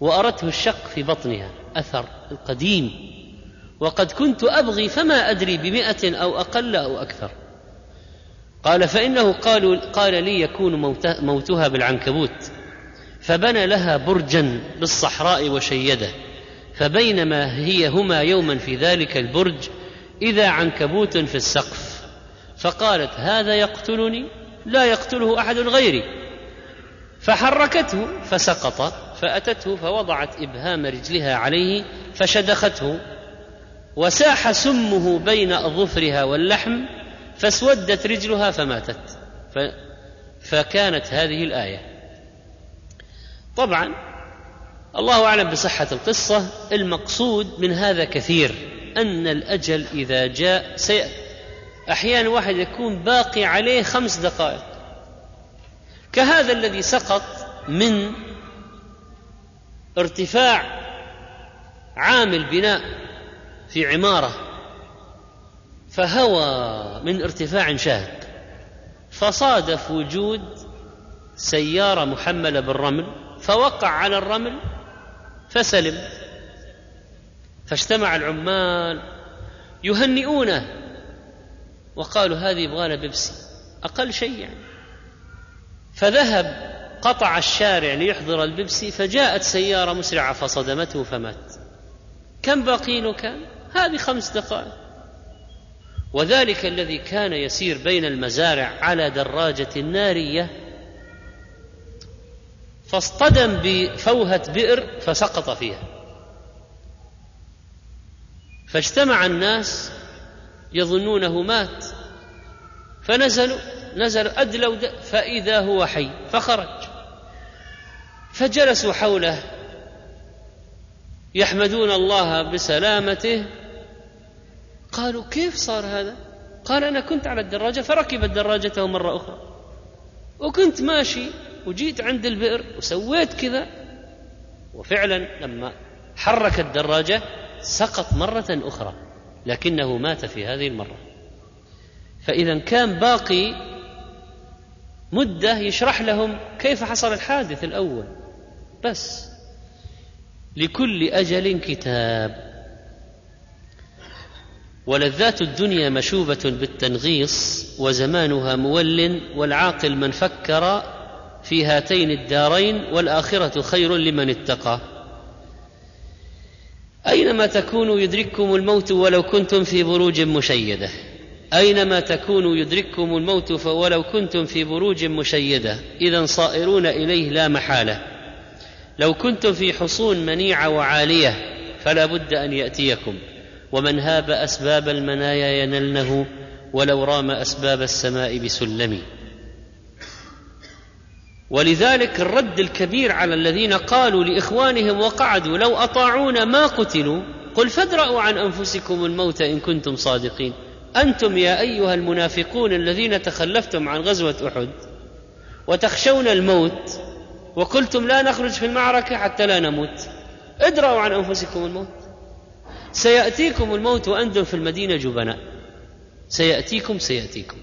واردته الشق في بطنها. أثر القديم. وقد كنت أبغي فما أدري بمئة أو أقل أو أكثر. قال فإنه قالوا قال لي يكون موتها بالعنكبوت. فبنى لها برجا بالصحراء وشيده. فبينما هي هما يوما في ذلك البرج إذا عنكبوت في السقف. فقالت هذا يقتلني؟ لا يقتله أحد غيري. فحركته فسقط. فأتته فوضعت إبهام رجلها عليه فشدخته وساح سمه بين اظفرها واللحم فاسودت رجلها فماتت. فكانت هذه الآية. طبعا الله أعلم بصحة القصة المقصود من هذا كثير أن الأجل إذا جاء سي... أحيانا واحد يكون باقي عليه خمس دقائق. كهذا الذي سقط من ارتفاع عامل بناء في عمارة فهوى من ارتفاع شاهق فصادف وجود سيارة محملة بالرمل فوقع على الرمل فسلم. فاجتمع العمال يهنئونه وقالوا هذه يبغى بيبسي. أقل شيء يعني. فذهب قطع الشارع ليحضر البيبسي فجاءت سيارة مسرعة فصدمته فمات. كم باقي له؟ كان هذه خمس دقائق. وذلك الذي كان يسير بين المزارع على دراجة نارية فاصطدم بفوهة بئر فسقط فيها. فاجتمع الناس يظنونه مات فنزلوا نزلوا أدلوا فإذا هو حي فخرج. فجلسوا حوله. يحمدون الله بسلامته. قالوا كيف صار هذا؟ قال أنا كنت على الدراجة فركبت دراجته مرة أخرى. وكنت ماشي وجيت عند البئر وسويت كذا. وفعلا لما حرك الدراجة سقط مرة أخرى لكنه مات في هذه المرة. فإذا كان باقي مدة يشرح لهم كيف حصل الحادث الأول. بس لكل أجل كتاب. ولذات الدنيا مشوبة بالتنغيص وزمانها مول والعاقل من فكر في هاتين الدارين والآخرة خير لمن اتقى. أينما تكونوا يدرككم الموت ولو كنتم في بروج مشيدة. أينما تكونوا يدرككم الموت ولو كنتم في بروج مشيدة. إذا صائرون إليه لا محالة. لو كنتم في حصون منيعة وعالية فلا بد أن يأتيكم. ومن هاب أسباب المنايا ينلنه ولو رام أسباب السماء بسلم. ولذلك الرد الكبير على الذين قالوا لإخوانهم وقعدوا لو أطاعونا ما قتلوا قل فادرأوا عن أنفسكم الموت إن كنتم صادقين. أنتم يا أيها المنافقون الذين تخلفتم عن غزوة أحد وتخشون الموت وقلتم لا نخرج في المعركة حتى لا نموت. ادرأوا عن أنفسكم الموت. سيأتيكم الموت وأنتم في المدينة جبناء. سيأتيكم سيأتيكم.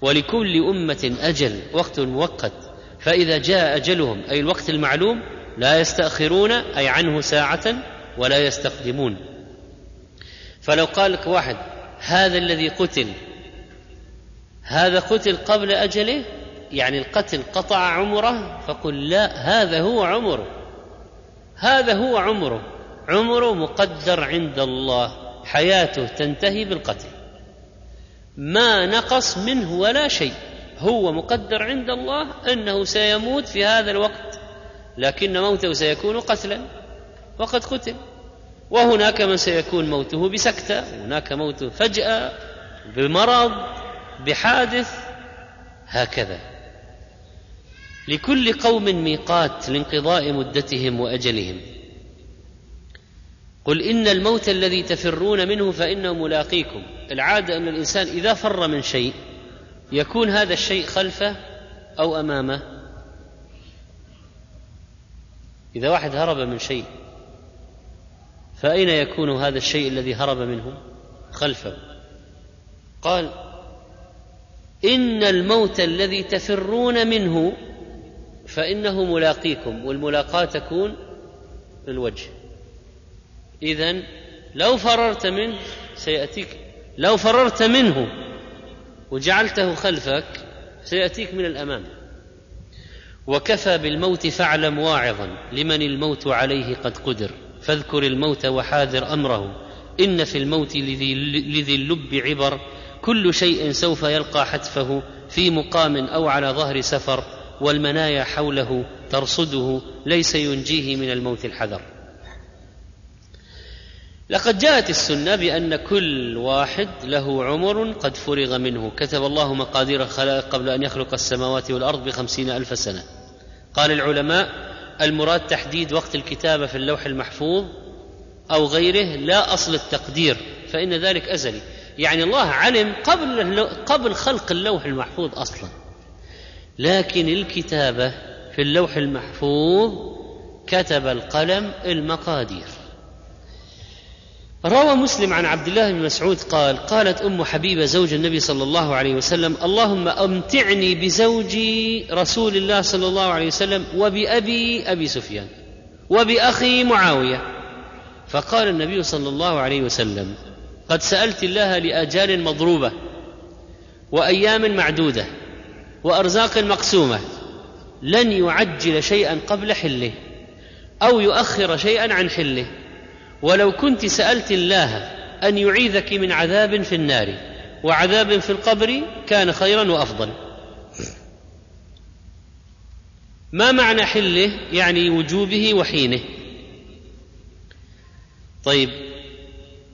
ولكل أمة أجل وقت مؤقت. فإذا جاء أجلهم أي الوقت المعلوم لا يستأخرون أي عنه ساعة ولا يستقدمون فلو قال لك واحد هذا الذي قتل هذا قتل قبل أجله؟ يعني القتل قطع عمره فقل لا هذا هو عمره. هذا هو عمره. عمره مقدر عند الله. حياته تنتهي بالقتل. ما نقص منه ولا شيء. هو مقدر عند الله أنه سيموت في هذا الوقت. لكن موته سيكون قتلا. وقد قتل. وهناك من سيكون موته بسكتة. هناك موت فجأة بمرض بحادث هكذا. لكل قوم ميقات لانقضاء مدتهم وأجلهم. قل إن الموت الذي تفرون منه فإنه ملاقيكم. العادة أن الإنسان إذا فر من شيء يكون هذا الشيء خلفه أو أمامه. إذا واحد هرب من شيء فأين يكون هذا الشيء الذي هرب منه؟ خلفه. قال إن الموت الذي تفرون منه فإنه ملاقيكم والملاقاة تكون للوجه. اذا لو فررت منه سيأتيك لو فررت منه وجعلته خلفك سيأتيك من الأمام. وكفى بالموت فاعلم واعظا لمن الموت عليه قد قدر. فاذكر الموت وحاذر أمره. إن في الموت لذي, اللب عبر. كل شيء سوف يلقى حتفه في مقام أو على ظهر سفر. والمنايا حوله ترصده ليس ينجيه من الموت الحذر. لقد جاءت السنة بأن كل واحد له عمر قد فرغ منه. كتب الله مقادير الخلائق قبل أن يخلق السماوات والأرض بخمسين ألف سنة. قال العلماء المراد تحديد وقت الكتابه في اللوح المحفوظ أو غيره لا أصل التقدير فإن ذلك أزلي. يعني الله علم قبل قبل خلق اللوح المحفوظ أصلا. لكن الكتابة في اللوح المحفوظ كتب القلم المقادير. روى مسلم عن عبد الله بن مسعود قال قالت أم حبيبة زوج النبي صلى الله عليه وسلم اللهم أمتعني بزوجي رسول الله صلى الله عليه وسلم وبأبي أبي سفيان وبأخي معاوية. فقال النبي صلى الله عليه وسلم قد سألت الله لآجال مضروبة وأيام معدودة وارزاق مقسومة. لن يعجل شيئا قبل حله أو يؤخر شيئا عن حله. ولو كنت سألت الله أن يعيذك من عذاب في النار وعذاب في القبر كان خيرا وأفضل. ما معنى حله؟ يعني وجوبه وحينه. طيب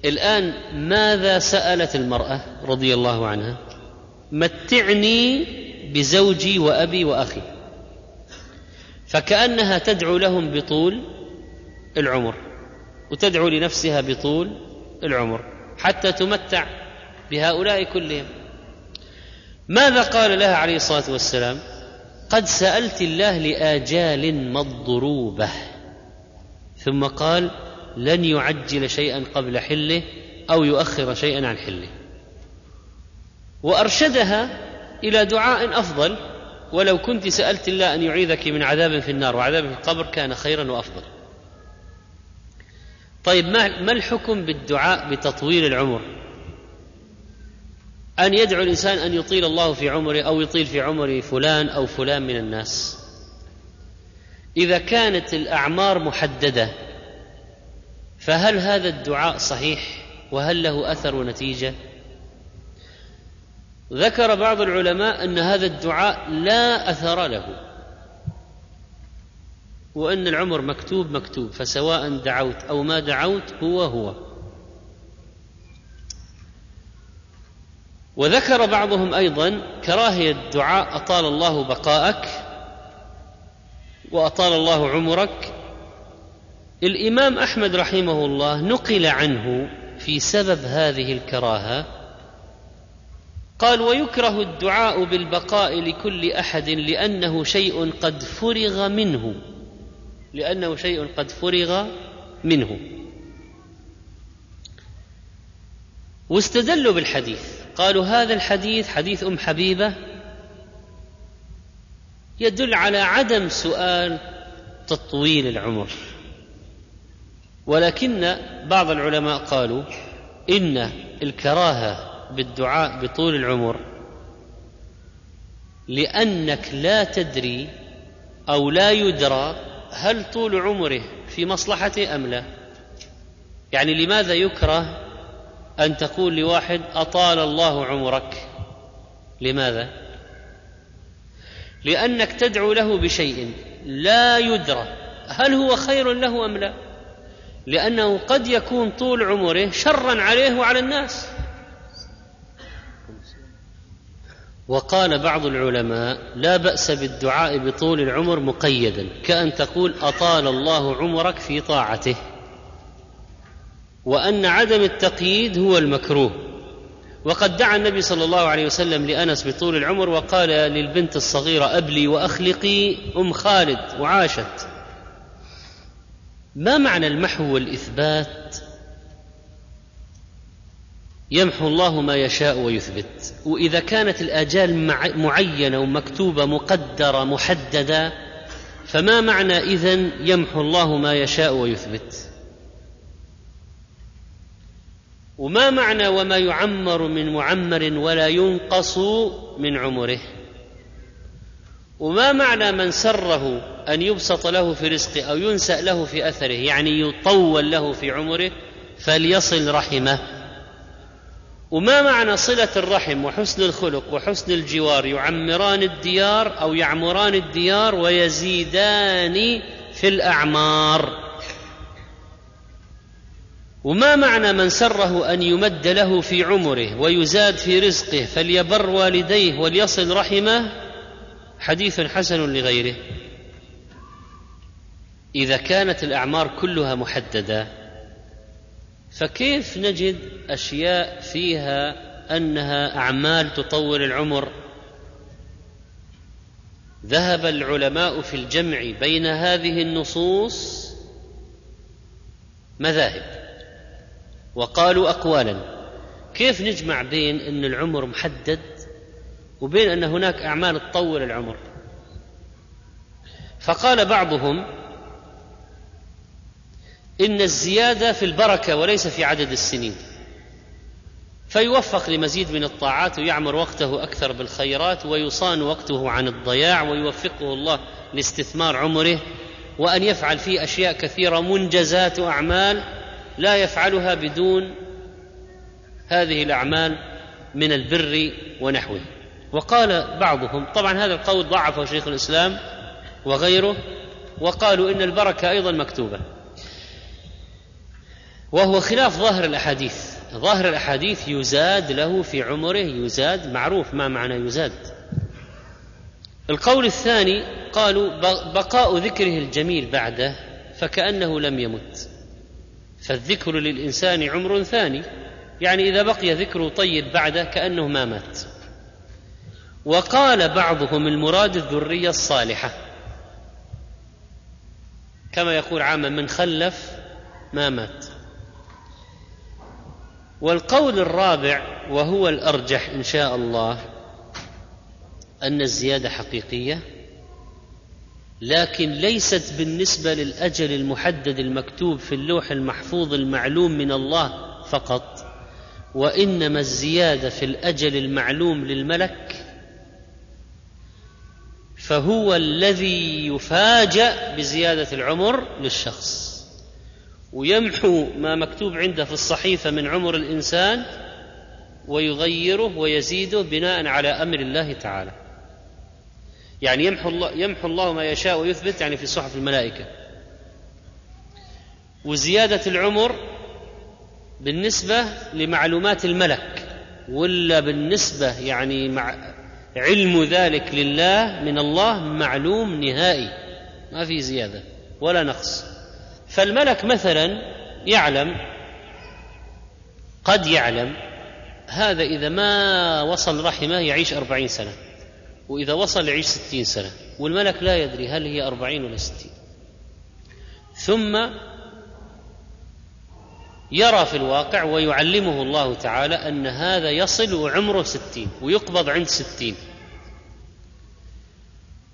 الآن ماذا سألت المرأة رضي الله عنها؟ متعني بزوجي وأبي وأخي. فكأنها تدعو لهم بطول العمر وتدعو لنفسها بطول العمر حتى تمتع بهؤلاء كلهم. ماذا قال لها عليه الصلاة والسلام؟ قد سألت الله لآجال مضروبة. ثم قال لن يعجل شيئا قبل حله أو يؤخر شيئا عن حله. وأرشدها إلى دعاء أفضل ولو كنت سألت الله أن يعيذك من عذاب في النار وعذاب في القبر كان خيرا وأفضل. طيب ما الحكم بالدعاء بتطويل العمر؟ أن يدعو الإنسان أن يطيل الله في عمره أو يطيل في عمر فلان أو فلان من الناس. إذا كانت الأعمار محددة فهل هذا الدعاء صحيح؟ وهل له أثر ونتيجة؟ ذكر بعض العلماء أن هذا الدعاء لا أثر له وأن العمر مكتوب مكتوب فسواء دعوت أو ما دعوت هو هو. وذكر بعضهم أيضا كراهية الدعاء أطال الله بقاءك وأطال الله عمرك. الإمام أحمد رحمه الله نقل عنه في سبب هذه الكراهة قال ويكره الدعاء بالبقاء لكل أحد لأنه شيء قد فرغ منه. لأنه شيء قد فرغ منه. واستدلوا بالحديث. قالوا هذا الحديث حديث أم حبيبة يدل على عدم سؤال تطويل العمر. ولكن بعض العلماء قالوا إن الكراهة بالدعاء بطول العمر. لأنك لا تدري أو لا يدرى هل طول عمره في مصلحته أم لا. يعني لماذا يكره أن تقول لواحد أطال الله عمرك؟ لماذا؟ لأنك تدعو له بشيء لا يدرى هل هو خير له أم لا. لأنه قد يكون طول عمره شرا عليه وعلى الناس. وقال بعض العلماء لا بأس بالدعاء بطول العمر مقيدا كأن تقول أطال الله عمرك في طاعته. وأن عدم التقييد هو المكروه. وقد دعا النبي صلى الله عليه وسلم لأنس بطول العمر وقال للبنت الصغيرة أبلي وأخلقي أم خالد وعاشت. ما معنى المحو والإثبات؟ يمحو الله ما يشاء ويثبت. وإذا كانت الآجال معينة ومكتوبة مقدرة محددة فما معنى إذن يمحو الله ما يشاء ويثبت؟ وما معنى وما يعمر من معمر ولا ينقص من عمره؟ وما معنى من سره أن يبسط له في رزقه أو ينسأ له في أثره يعني يطول له في عمره فليصل رحمه؟ وما معنى صلة الرحم وحسن الخلق وحسن الجوار؟ يعمران الديار أو يعمران الديار ويزيدان في الأعمار. وما معنى من سره أن يمد له في عمره ويزاد في رزقه فليبر والديه وليصل رحمه؟ حديث حسن لغيره. إذا كانت الأعمار كلها محددة فكيف نجد أشياء فيها أنها أعمال تطول العمر؟ ذهب العلماء في الجمع بين هذه النصوص مذاهب وقالوا اقوالا. كيف نجمع بين إن العمر محدد وبين أن هناك أعمال تطول العمر؟ فقال بعضهم إن الزيادة في البركة وليس في عدد السنين. فيوفق لمزيد من الطاعات ويعمر وقته أكثر بالخيرات ويصان وقته عن الضياع ويوفقه الله لاستثمار عمره وأن يفعل فيه أشياء كثيرة منجزات واعمال لا يفعلها بدون هذه الأعمال من البر ونحوه. وقال بعضهم طبعا هذا القول ضعفه شيخ الإسلام وغيره وقالوا إن البركة أيضا مكتوبة. وهو خلاف ظاهر الأحاديث. ظاهر الأحاديث يزاد له في عمره يزاد معروف ما معنى يزاد. القول الثاني قالوا بقاء ذكره الجميل بعده فكأنه لم يمت. فالذكر للإنسان عمر ثاني. يعني إذا بقي ذكره طيب بعده كأنه ما مات. وقال بعضهم المراد الذرية الصالحة. كما يقول عاما من خلف ما مات. والقول الرابع وهو الأرجح إن شاء الله أن الزيادة حقيقية لكن ليست بالنسبة للأجل المحدد المكتوب في اللوح المحفوظ المعلوم من الله فقط وإنما الزيادة في الأجل المعلوم للملك فهو الذي يفاجأ بزيادة العمر للشخص. ويمحو ما مكتوب عنده في الصحيفة من عمر الإنسان ويغيره ويزيده بناء على أمر الله تعالى. يعني يمحو الله يمحو الله ما يشاء ويثبت يعني في صحف الملائكة. وزيادة العمر بالنسبة لمعلومات الملك ولا بالنسبة يعني مع علم ذلك لله من الله معلوم نهائي. ما في زيادة ولا نقص. فالملك مثلا يعلم قد يعلم هذا إذا ما وصل رحمه يعيش أربعين سنة وإذا وصل يعيش ستين سنة والملك لا يدري هل هي أربعين ولا ستين. ثم يرى في الواقع ويعلمه الله تعالى أن هذا يصل وعمره ستين ويقبض عند ستين.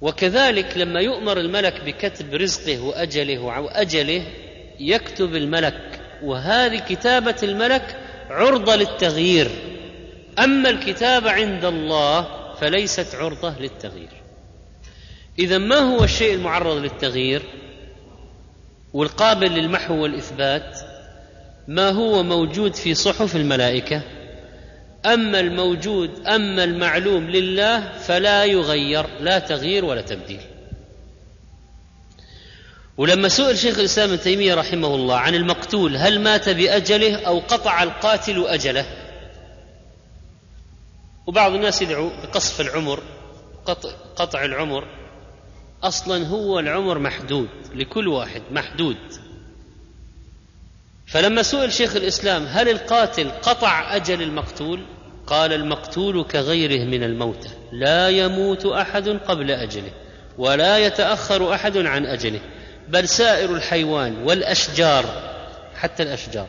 وكذلك لما يؤمر الملك بكتب رزقه وأجله وأجله يكتب الملك. وهذه كتابة الملك عرضة للتغيير. أما الكتابة عند الله فليست عرضة للتغيير. إذا ما هو الشيء المعرض للتغيير؟ والقابل للمحو والإثبات ما هو موجود في صحف الملائكة؟ أما الموجود أما المعلوم لله فلا يغير لا تغيير ولا تبديل. ولما سئل شيخ الإسلام ابن تيمية رحمه الله عن المقتول هل مات بأجله أو قطع القاتل أجله؟ وبعض الناس يدعو بقصف العمر قطع, قطع العمر. أصلا هو العمر محدود لكل واحد محدود. فلما سئل شيخ الإسلام هل القاتل قطع أجل المقتول؟ قال المقتول كغيره من الموتى لا يموت أحد قبل أجله ولا يتأخر أحد عن أجله بل سائر الحيوان والأشجار حتى الأشجار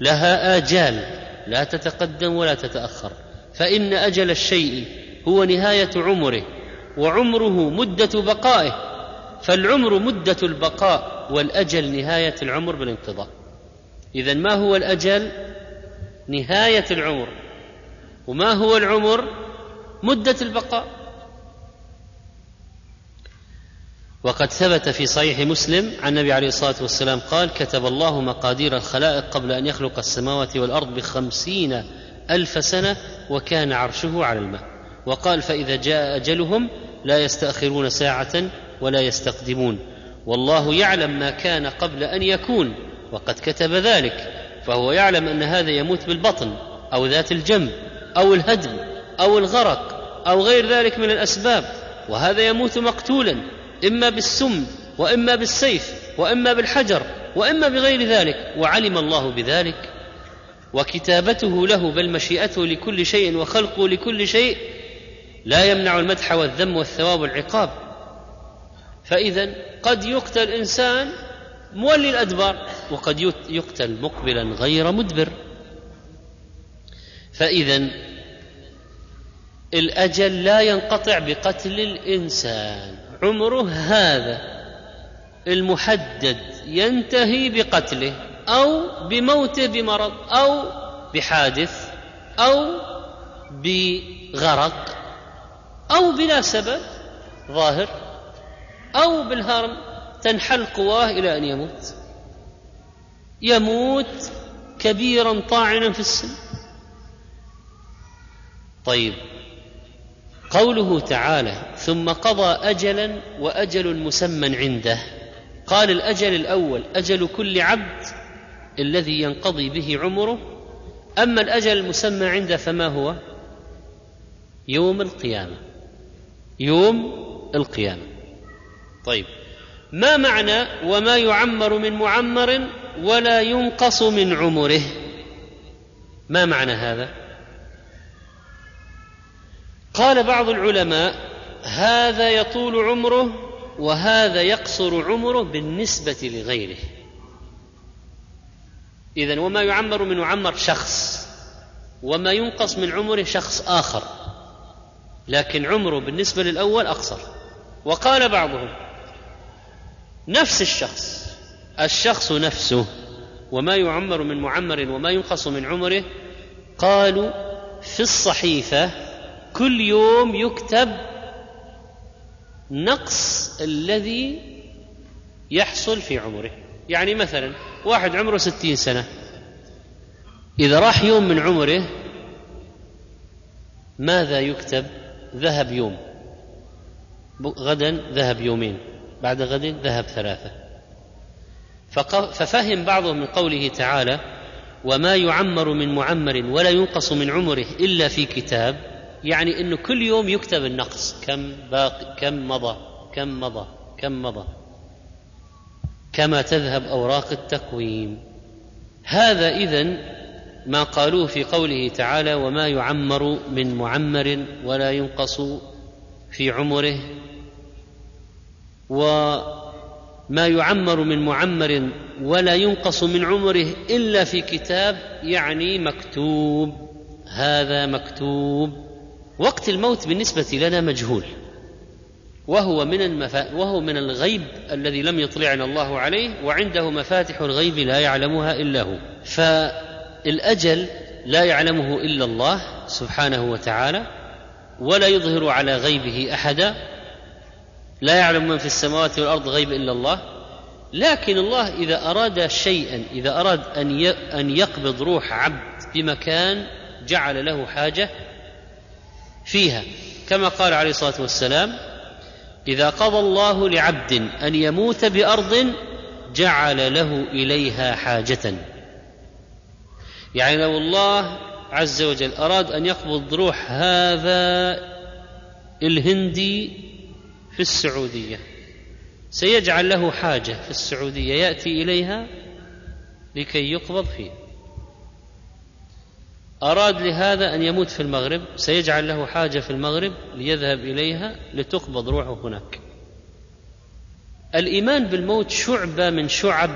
لها آجال لا تتقدم ولا تتأخر فإن أجل الشيء هو نهاية عمره وعمره مدة بقائه فالعمر مدة البقاء والأجل نهاية العمر بالانقضاء. اذا ما هو الأجل؟ نهاية العمر. وما هو العمر؟ مدة البقاء. وقد ثبت في صحيح مسلم عن النبي عليه الصلاة والسلام قال كتب الله مقادير الخلائق قبل أن يخلق السماوات والأرض بخمسين ألف سنة وكان عرشه على الماء. وقال فإذا جاء أجلهم لا يستأخرون ساعة ولا يستقدمون. والله يعلم ما كان قبل أن يكون وقد كتب ذلك فهو يعلم أن هذا يموت بالبطن أو ذات الجنب أو الهدم أو الغرق أو غير ذلك من الأسباب وهذا يموت مقتولا إما بالسم وإما بالسيف وإما بالحجر وإما بغير ذلك وعلم الله بذلك. وكتابته له بل مشيئته لكل شيء وخلقه لكل شيء لا يمنع المدح والذم والثواب والعقاب. فإذا قد يقتل إنسان مولي الأدبار وقد يقتل مقبلا غير مدبر. فإذا الأجل لا ينقطع بقتل الإنسان. عمره هذا المحدد ينتهي بقتله أو بموته بمرض أو بحادث أو بغرق أو بلا سبب ظاهر أو بالهرم تنحل قواه إلى أن يموت. يموت كبيرا طاعنا في السن. طيب قوله تعالى ثم قضى أجلا وأجل مسمى عنده. قال الأجل الأول أجل كل عبد الذي ينقضي به عمره. أما الأجل المسمى عنده فما هو؟ يوم القيامة. يوم القيامة. طيب ما معنى وما يعمر من معمر ولا ينقص من عمره؟ ما معنى هذا؟ قال بعض العلماء هذا يطول عمره وهذا يقصر عمره بالنسبة لغيره. اذا وما يعمر من معمر شخص وما ينقص من عمره شخص آخر. لكن عمره بالنسبة للأول أقصر. وقال بعضهم نفس الشخص الشخص نفسه وما يعمر من معمر وما ينقص من عمره قالوا في الصحيفة كل يوم يكتب نقص الذي يحصل في عمره. يعني مثلا واحد عمره ستين سنة. إذا راح يوم من عمره ماذا يكتب؟ ذهب يوم. غدا ذهب يومين. بعد غد ذهب ثلاثة. ففهم بعضهم من قوله تعالى وما يعمر من معمر ولا ينقص من عمره إلا في كتاب يعني أنه كل يوم يكتب النقص. كم باقي كم مضى كم مضى كم مضى. كما تذهب أوراق التقويم. هذا إذن ما قالوه في قوله تعالى وما يعمر من معمر ولا ينقص في عمره. وما يعمر من معمر ولا ينقص من عمره إلا في كتاب يعني مكتوب. هذا مكتوب. وقت الموت بالنسبة لنا مجهول. وهو من المفا... وهو من الغيب الذي لم يطلعنا الله عليه وعنده مفاتح الغيب لا يعلمها إلا هو. فالأجل لا يعلمه إلا الله سبحانه وتعالى ولا يظهر على غيبه أحدا. لا يعلم من في السماوات والأرض غيب إلا الله. لكن الله إذا أراد شيئا إذا أراد أن أن يقبض روح عبد بمكان جعل له حاجة فيها. كما قال عليه الصلاة والسلام إذا قضى الله لعبد أن يموت بأرض جعل له إليها حاجة. يعني لو الله عز وجل أراد أن يقبض روح هذا الهندي في السعودية سيجعل له حاجة في السعودية يأتي إليها لكي يقبض فيه. أراد لهذا أن يموت في المغرب سيجعل له حاجة في المغرب ليذهب إليها لتقبض روحه هناك. الإيمان بالموت شعبة من شعب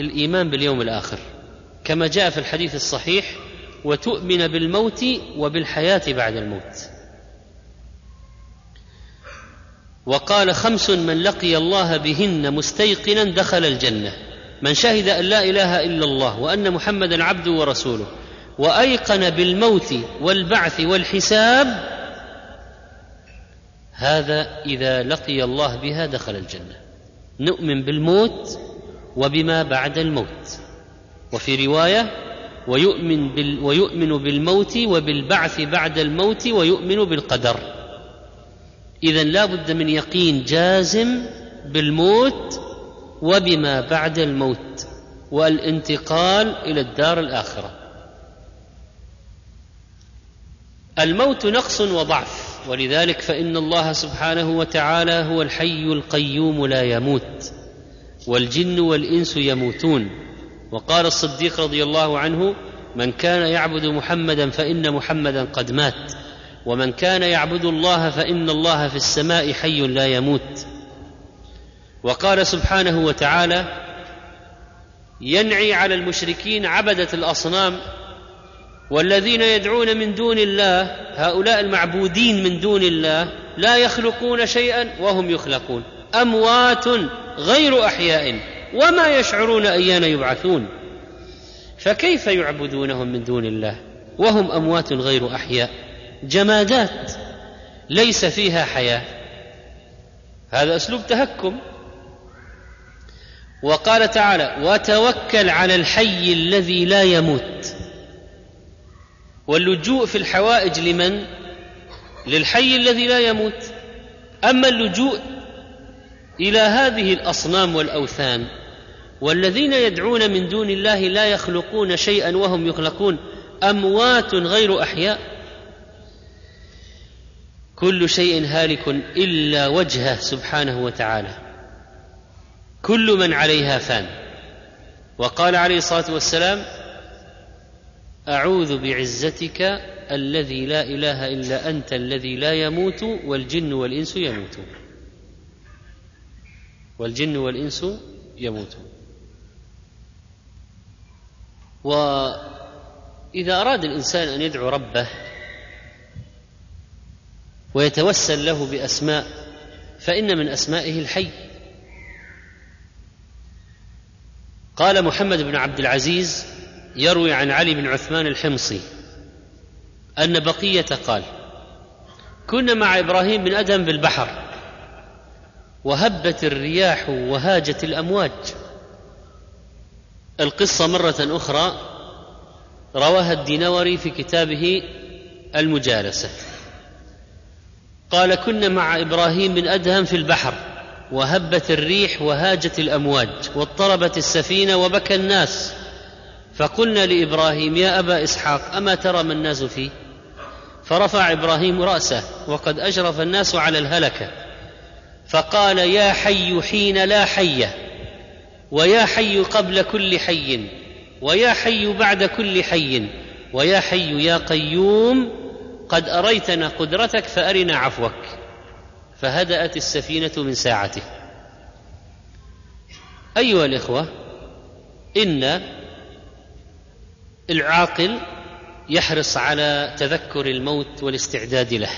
الإيمان باليوم الآخر كما جاء في الحديث الصحيح وتؤمن بالموت وبالحياة بعد الموت وقال خمس من لقي الله بهن مستيقنا دخل الجنة من شهد أن لا إله إلا الله وأن محمدا عبده ورسوله وأيقن بالموت والبعث والحساب هذا إذا لقي الله بها دخل الجنة. نؤمن بالموت وبما بعد الموت. وفي رواية ويؤمن, بال ويؤمن بالموت وبالبعث بعد الموت ويؤمن بالقدر. اذا لا بد من يقين جازم بالموت وبما بعد الموت والانتقال إلى الدار الآخرة. الموت نقص وضعف ولذلك فإن الله سبحانه وتعالى هو الحي القيوم لا يموت والجن والإنس يموتون. وقال الصديق رضي الله عنه من كان يعبد محمدا فإن محمدا قد مات ومن كان يعبد الله فإن الله في السماء حي لا يموت. وقال سبحانه وتعالى ينعي على المشركين عبدة الأصنام والذين يدعون من دون الله هؤلاء المعبودين من دون الله لا يخلقون شيئا وهم يخلقون. أموات غير أحياء وما يشعرون أيان يبعثون. فكيف يعبدونهم من دون الله؟ وهم أموات غير أحياء. جمادات ليس فيها حياة. هذا أسلوب تهكم. وقال تعالى وتوكل على الحي الذي لا يموت واللجوء في الحوائج لمن؟ للحي الذي لا يموت. أما اللجوء إلى هذه الأصنام والأوثان والذين يدعون من دون الله لا يخلقون شيئا وهم يخلقون أموات غير أحياء؟ كل شيء هالك إلا وجهه سبحانه وتعالى. كل من عليها فان. وقال عليه الصلاة والسلام أعوذ بعزتك الذي لا إله إلا أنت الذي لا يموت والجن والإنس يموتون والجن والإنس يموتون وإذا أراد الإنسان أن يدعو ربه ويتوسل له بأسماء فإن من أسمائه الحي. قال محمد بن عبد العزيز يروي عن علي بن عثمان الحمصي أن بقية قال كنا مع إبراهيم بن آدم بالبحر وهبت الرياح وهاجت الأمواج. القصة مرة أخرى رواها الدينوري في كتابه المجالسة. قال كنا مع إبراهيم بن أدهم في البحر وهبت الريح وهاجت الأمواج واضطربت السفينة وبكى الناس فقلنا لإبراهيم يا أبا إسحاق أما ترى ما الناس فيه؟ فرفع إبراهيم رأسه وقد اشرف الناس على الهلكة. فقال يا حي حين لا حيه ويا حي قبل كل حي ويا حي بعد كل حي ويا حي يا قيوم قد أريتنا قدرتك فأرنا عفوك. فهدأت السفينة من ساعته. أيها الإخوة إن العاقل يحرص على تذكر الموت والاستعداد له.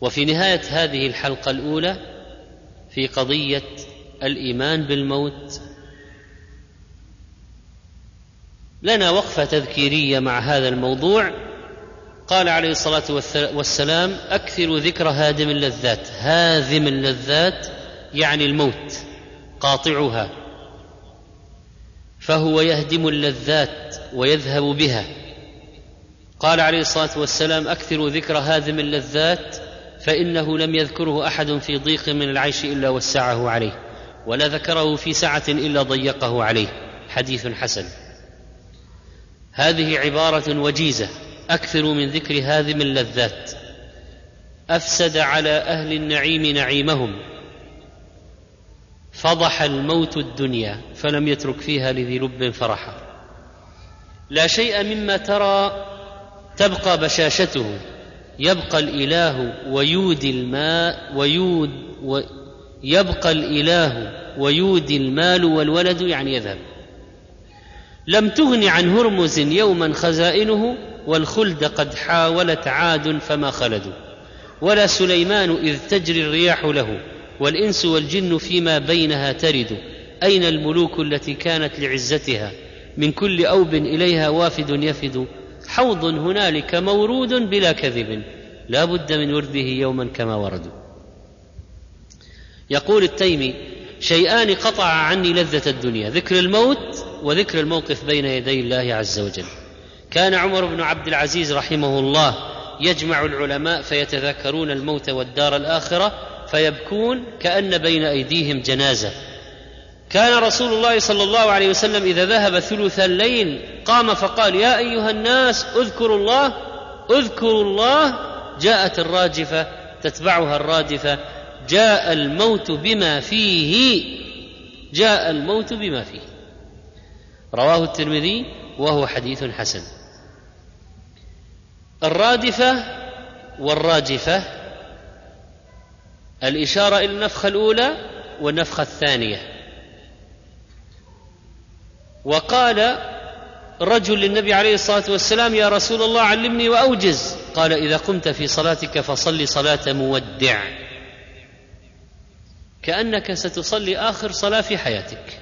وفي نهاية هذه الحلقة الأولى في قضية الإيمان بالموت لنا وقفة تذكيرية مع هذا الموضوع. قال عليه الصلاة والسلام اكثروا ذكر هادم اللذات. هاذم اللذات يعني الموت قاطعها. فهو يهدم اللذات ويذهب بها. قال عليه الصلاة والسلام اكثروا ذكر هادم اللذات فإنه لم يذكره أحد في ضيق من العيش إلا وسعه عليه ولا ذكره في سعة إلا ضيقه عليه. حديث حسن. هذه عبارة وجيزة اكثروا من ذكر هادم اللذات. أفسد على أهل النعيم نعيمهم. فضح الموت الدنيا فلم يترك فيها لذي لب فرحا. لا شيء مما ترى تبقى بشاشته. يبقى الإله ويودي الماء ويود و يبقى الإله ويودي المال والولد يعني يذهب. لم تغن عن هرمز يوما خزائنه والخلد قد حاولت عاد فما خلدوا. ولا سليمان إذ تجري الرياح له. والإنس والجن فيما بينها ترد. أين الملوك التي كانت لعزتها؟ من كل أوب إليها وافد يفد. حوض هنالك مورود بلا كذب. لا بد من ورده يوما كما وردوا يقول التيمي شيئان قطع عني لذة الدنيا ذكر الموت وذكر الموقف بين يدي الله عز وجل. كان عمر بن عبد العزيز رحمه الله يجمع العلماء فيتذاكرون الموت والدار الآخرة فيبكون كأن بين أيديهم جنازة. كان رسول الله صلى الله عليه وسلم إذا ذهب ثلث الليل قام فقال يا أيها الناس اذكروا الله اذكروا الله. جاءت الراجفة تتبعها الرادفة جاء الموت بما فيه جاء الموت بما فيه. رواه الترمذي وهو حديث حسن. الرادفة والراجفة الإشارة إلى النفخة الأولى والنفخة الثانية. وقال رجل للنبي عليه الصلاة والسلام يا رسول الله علمني وأوجز. قال إذا قمت في صلاتك فصل صلاة مودع. كأنك ستصلي آخر صلاة في حياتك.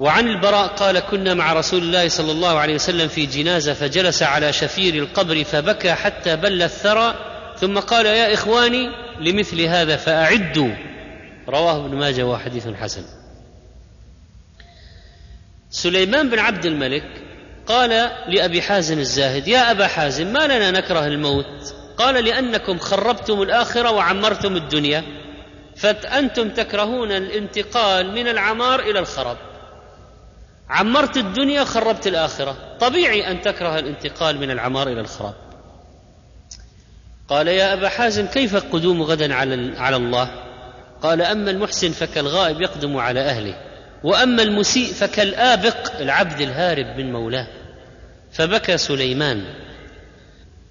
وعن البراء قال كنا مع رسول الله صلى الله عليه وسلم في جنازة فجلس على شفير القبر فبكى حتى بل الثرى ثم قال يا إخواني لمثل هذا فأعدوا. رواه ابن ماجه وحديث حسن. سليمان بن عبد الملك قال لأبي حازم الزاهد يا أبا حازم ما لنا نكره الموت؟ قال لأنكم خربتم الآخرة وعمرتم الدنيا فأنتم تكرهون الانتقال من العمار إلى الخراب. عمرت الدنيا خربت الآخرة. طبيعي أن تكره الانتقال من العمار إلى الخراب. قال يا أبا حازم كيف القدوم غدا على على الله؟ قال أما المحسن فكالغائب يقدم على أهله وأما المسيء فكالآبق العبد الهارب من مولاه. فبكى سليمان.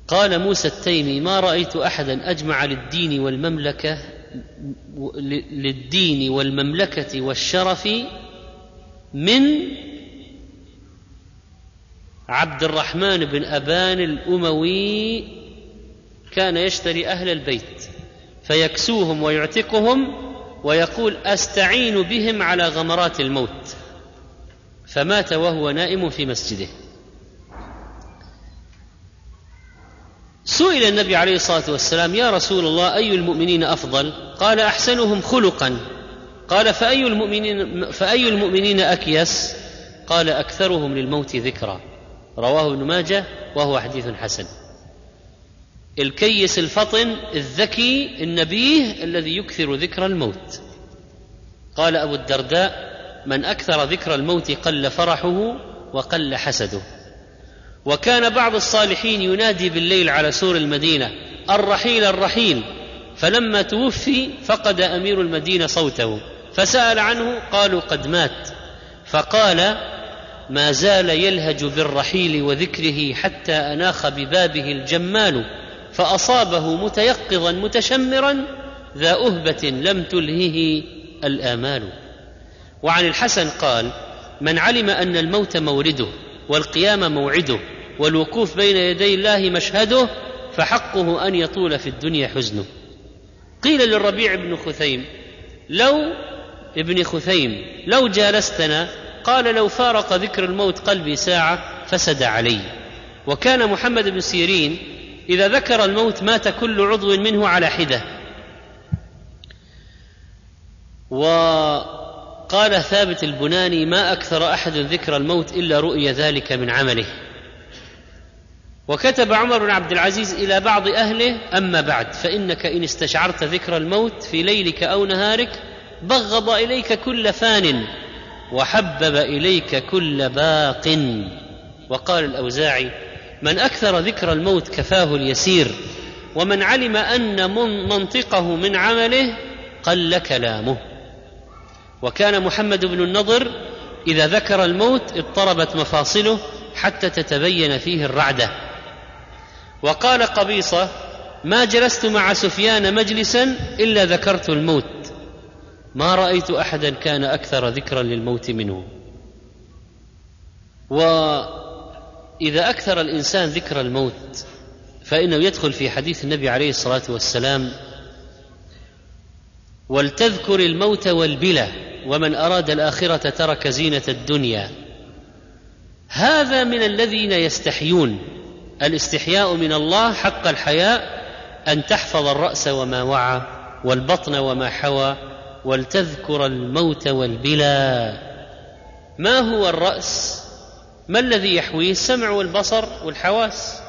قال موسى التيمي ما رأيت احدا أجمع للدين والمملكة للدين والمملكة والشرف من عبد الرحمن بن أبان الأموي كان يشتري أهل البيت فيكسوهم ويعتقهم ويقول أستعين بهم على غمرات الموت. فمات وهو نائم في مسجده. سئل النبي عليه الصلاة والسلام يا رسول الله أي المؤمنين أفضل؟ قال أحسنهم خلقا. قال فأي المؤمنين فأي المؤمنين أكيس؟ قال أكثرهم للموت ذكرى. رواه ابن ماجه وهو حديث حسن. الكيس الفطن الذكي النبيه الذي يكثر ذكر الموت. قال أبو الدرداء من أكثر ذكر الموت قل فرحه وقل حسده. وكان بعض الصالحين ينادي بالليل على سور المدينة الرحيل الرحيل. فلما توفي فقد أمير المدينة صوته. فسأل عنه قالوا قد مات. فقال ما زال يلهج بالرحيل وذكره حتى أناخ ببابه الجمال فأصابه متيقظا متشمرا ذا أهبة لم تلهه الآمال. وعن الحسن قال من علم أن الموت مورده والقيام موعده والوقوف بين يدي الله مشهده فحقه أن يطول في الدنيا حزنه. قيل للربيع بن خثيم لو ابن خثيم لو جالستنا قال لو فارق ذكر الموت قلبي ساعة فسد علي. وكان محمد بن سيرين إذا ذكر الموت مات كل عضو منه على حدة. وقال ثابت البناني ما أكثر أحد ذكر الموت إلا رؤي ذلك من عمله. وكتب عمر بن عبد العزيز إلى بعض أهله أما بعد فإنك إن استشعرت ذكر الموت في ليلك أو نهارك بغض إليك كل فان وحبب إليك كل باق. وقال الأوزاعي من أكثر ذكر الموت كفاه اليسير ومن علم أن منطقه من عمله قل كلامه. وكان محمد بن النضر إذا ذكر الموت اضطربت مفاصله حتى تتبين فيه الرعدة. وقال قبيصة ما جلست مع سفيان مجلسا إلا ذكرت الموت. ما رأيت احدا كان أكثر ذكرا للموت منه. واذا أكثر الإنسان ذكر الموت فإنه يدخل في حديث النبي عليه الصلاة والسلام ولتذكر الموت والبلى ومن أراد الآخرة ترك زينة الدنيا. هذا من الذين يستحيون الاستحياء من الله حق الحياء أن تحفظ الرأس وما وعى والبطن وما حوى ولتذكر الموت والبلى ما هو الرأس؟ ما الذي يحويه السمع والبصر والحواس؟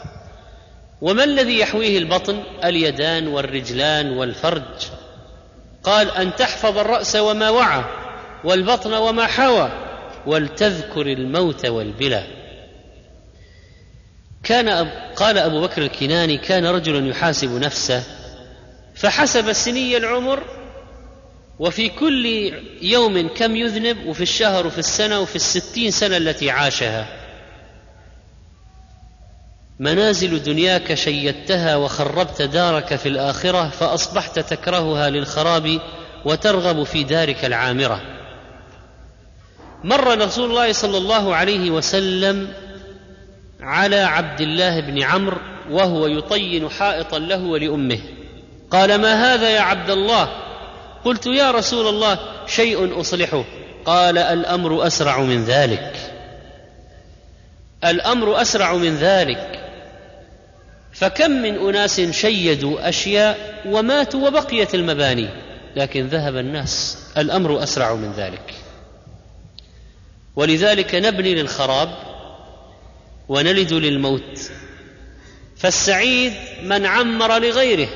وما الذي يحويه البطن؟ اليدان والرجلان والفرج. قال أن تحفظ الرأس وما وعى والبطن وما حوى ولتذكر الموت والبلى كان أب قال أبو بكر الكناني كان رجل يحاسب نفسه فحسب سني العمر وفي كل يوم كم يذنب وفي الشهر وفي السنة وفي الستين سنة التي عاشها. منازل دنياك شيدتها وخربت دارك في الآخرة فأصبحت تكرهها للخراب وترغب في دارك العامرة. مر رسول الله صلى الله عليه وسلم على عبد الله بن عمرو وهو يطين حائطا له ولأمه. قال ما هذا يا عبد الله؟ قلت يا رسول الله شيء أصلحه. قال الأمر أسرع من ذلك. الأمر أسرع من ذلك. فكم من أناس شيدوا أشياء وماتوا وبقيت المباني. لكن ذهب الناس. الأمر أسرع من ذلك. ولذلك نبني للخراب ونلد للموت. فالسعيد من عمر لغيره.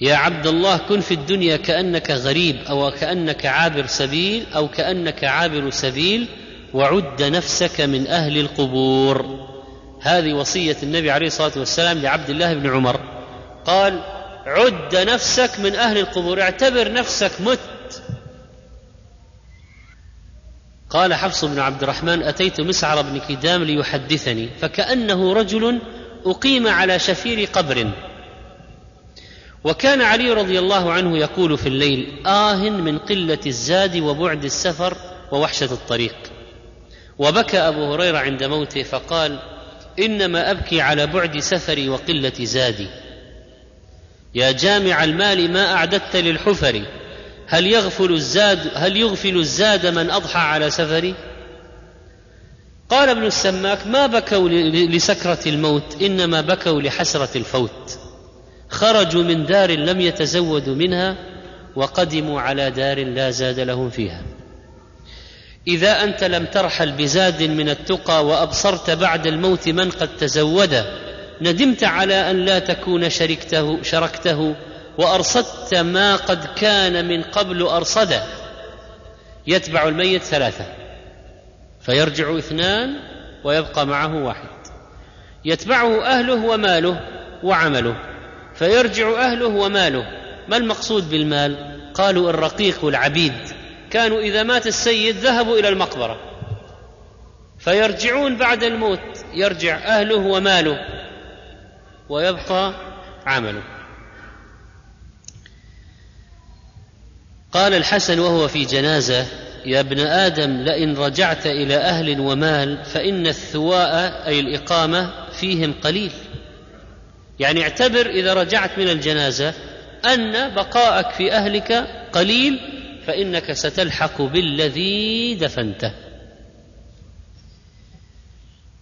يا عبد الله كن في الدنيا كأنك غريب أو كأنك عابر سبيل أو كأنك عابر سبيل وعد نفسك من أهل القبور. هذه وصية النبي عليه الصلاة والسلام لعبد الله بن عمر. قال عد نفسك من أهل القبور اعتبر نفسك مت. قال حفص بن عبد الرحمن أتيت مسعر بن كدام ليحدثني فكأنه رجل أقيم على شفير قبر. وكان علي رضي الله عنه يقول في الليل آه من قلة الزاد وبعد السفر ووحشة الطريق. وبكى أبو هريرة عند موته فقال إنما أبكي على بعد سفري وقلة زادي. يا جامع المال ما أعددت للحفر هل يغفل الزاد هل يغفل الزاد من أضحى على سفري؟ قال ابن السماك ما بكوا لسكرة الموت إنما بكوا لحسرة الفوت. خرجوا من دار لم يتزودوا منها وقدموا على دار لا زاد لهم فيها. إذا أنت لم ترحل بزاد من التقى وأبصرت بعد الموت من قد تزود ندمت على أن لا تكون شركته شركته وأرصدت ما قد كان من قبل ارصده يتبع الميت ثلاثة فيرجع اثنان ويبقى معه واحد. يتبعه أهله وماله وعمله. فيرجع أهله وماله. ما المقصود بالمال؟ قالوا الرقيق والعبيد كانوا إذا مات السيد ذهبوا إلى المقبرة. فيرجعون بعد الموت. يرجع أهله وماله. ويبقى عمله. قال الحسن وهو في جنازة يا ابن آدم لئن رجعت إلى أهل ومال فإن الثواء أي الإقامة فيهم قليل. يعني اعتبر إذا رجعت من الجنازة أن بقاءك في أهلك قليل فإنك ستلحق بالذي دفنته.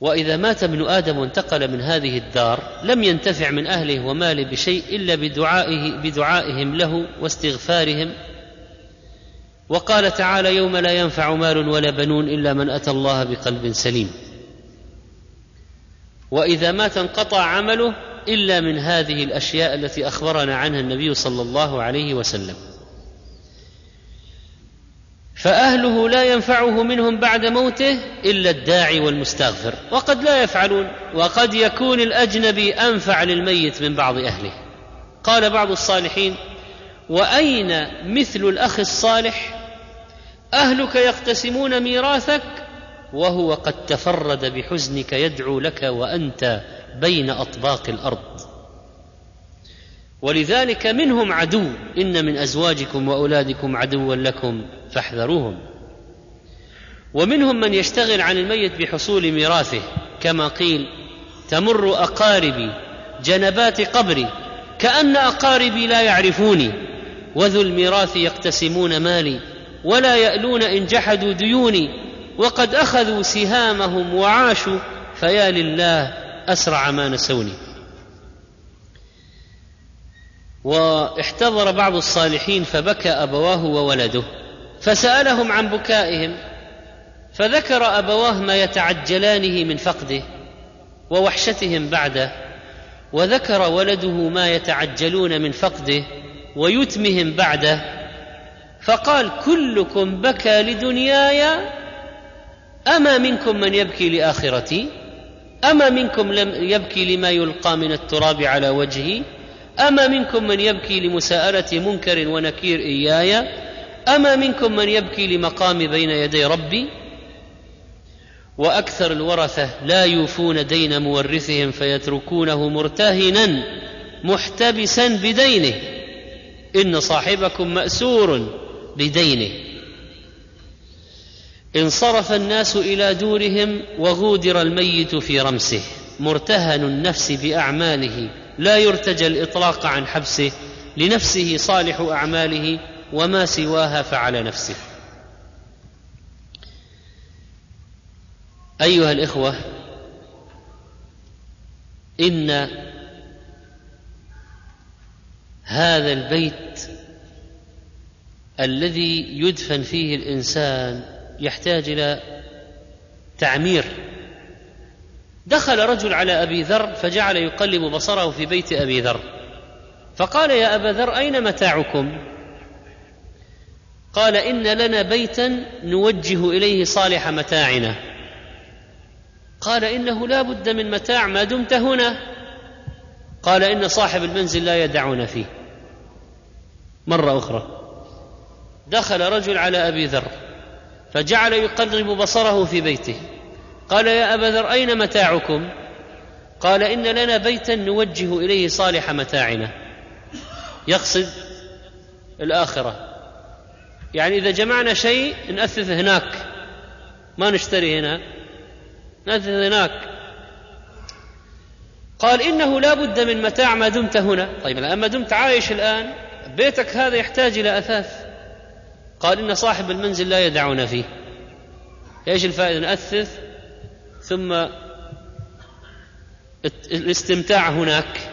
وإذا مات ابن آدم وانتقل من هذه الدار لم ينتفع من أهله وماله بشيء إلا بدعائه بدعائهم له واستغفارهم. وقال تعالى يوم لا ينفع مال ولا بنون إلا من أتى الله بقلب سليم. وإذا مات انقطع عمله إلا من هذه الأشياء التي أخبرنا عنها النبي صلى الله عليه وسلم. فأهله لا ينفعه منهم بعد موته إلا الداعي والمستغفر وقد لا يفعلون وقد يكون الأجنبي أنفع للميت من بعض أهله. قال بعض الصالحين وأين مثل الأخ الصالح؟ أهلك يقتسمون ميراثك وهو قد تفرد بحزنك يدعو لك وأنت بين أطباق الأرض. ولذلك منهم عدو إن من أزواجكم وأولادكم عدوا لكم فاحذروهم. ومنهم من يشتغل عن الميت بحصول ميراثه كما قيل تمر أقاربي جنبات قبري كأن أقاربي لا يعرفوني وذو الميراث يقتسمون مالي ولا يألون إن جحدوا ديوني وقد أخذوا سهامهم وعاشوا فيا لله أسرع ما نسوني. واحتضر بعض الصالحين فبكى أبواه وولده فسألهم عن بكائهم فذكر أبواه ما يتعجلانه من فقده ووحشتهم بعده وذكر ولده ما يتعجلون من فقده ويتمهم بعده فقال كلكم بكى لدنياي أما منكم من يبكي لآخرتي؟ أما منكم لم يبكي لما يلقى من التراب على وجهي أما منكم من يبكي لمساءله منكر ونكير إياي؟ أما منكم من يبكي لمقام بين يدي ربي؟ وأكثر الورثة لا يوفون دين مورثهم فيتركونه مرتهنا محتبسا بدينه. إن صاحبكم مأسور بدينه. انصرف الناس إلى دورهم وغودر الميت في رمسه. مرتهن النفس بأعماله لا يرتجى الإطلاق عن حبسه لنفسه صالح أعماله وما سواها فعلى نفسه. أيها الإخوة إن هذا البيت الذي يدفن فيه الإنسان يحتاج إلى تعمير. دخل رجل على أبي ذر فجعل يقلب بصره في بيت أبي ذر. فقال يا أبا ذر أين متاعكم؟ قال إن لنا بيتا نوجه إليه صالح متاعنا. قال إنه لا بد من متاع ما دمت هنا. قال إن صاحب المنزل لا يدعون فيه. مرة أخرى. دخل رجل على أبي ذر. فجعل يقلب بصره في بيته. قال يا أبا ذر أين متاعكم؟ قال إن لنا بيتا نوجه إليه صالح متاعنا. يقصد الآخرة. يعني إذا جمعنا شيء نأثث هناك. ما نشتري هنا. نأثث هناك. قال إنه لا بد من متاع ما دمت هنا. طيب الآن ما دمت عايش الآن؟ بيتك هذا يحتاج إلى أثاث. قال إن صاحب المنزل لا يدعون فيه. إيش الفائدة؟ ناثث ثم الاستمتاع هناك.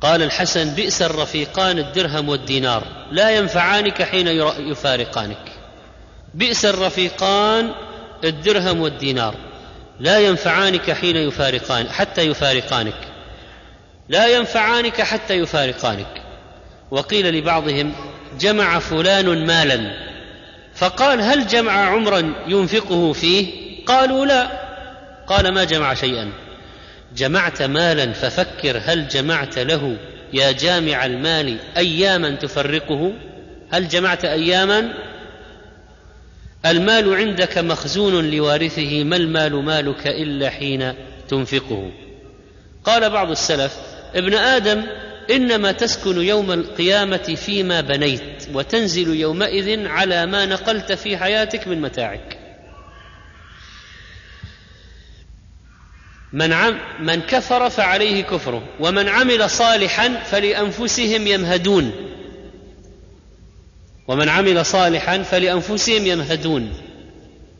قال الحسن بئس الرفيقان الدرهم والدينار لا ينفعانك حين يفارقانك. بئس الرفيقان الدرهم والدينار لا ينفعانك حين يفارقان حتى يفارقانك. لا ينفعانك حتى يفارقانك. وقيل لبعضهم جمع فلان مالا. فقال هل جمع عمرا ينفقه فيه؟ قالوا لا. قال ما جمع شيئا. جمعت مالا ففكر هل جمعت له يا جامع المال اياما تفرقه؟ هل جمعت اياما؟ المال عندك مخزون لوارثه ما المال مالك إلا حين تنفقه؟ قال بعض السلف ابن آدم إنما تسكن يوم القيامة فيما بنيت وتنزل يومئذ على ما نقلت في حياتك من متاعك. من عم من كفر فعليه كفره ومن عمل صالحا فلأنفسهم يمهدون. ومن عمل صالحا فلأنفسهم يمهدون.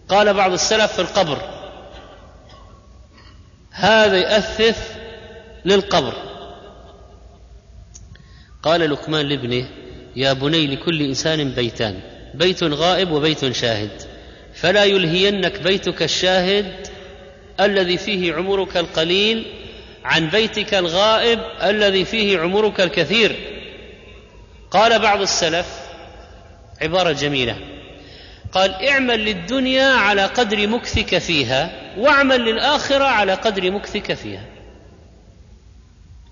قال بعض السلف في القبر هذا يأثث للقبر. قال لقمان لابنه يا بني لكل إنسان بيتان بيت غائب وبيت شاهد فلا يلهينك بيتك الشاهد الذي فيه عمرك القليل عن بيتك الغائب الذي فيه عمرك الكثير. قال بعض السلف عبارة جميلة قال اعمل للدنيا على قدر مكثك فيها واعمل للآخرة على قدر مكثك فيها.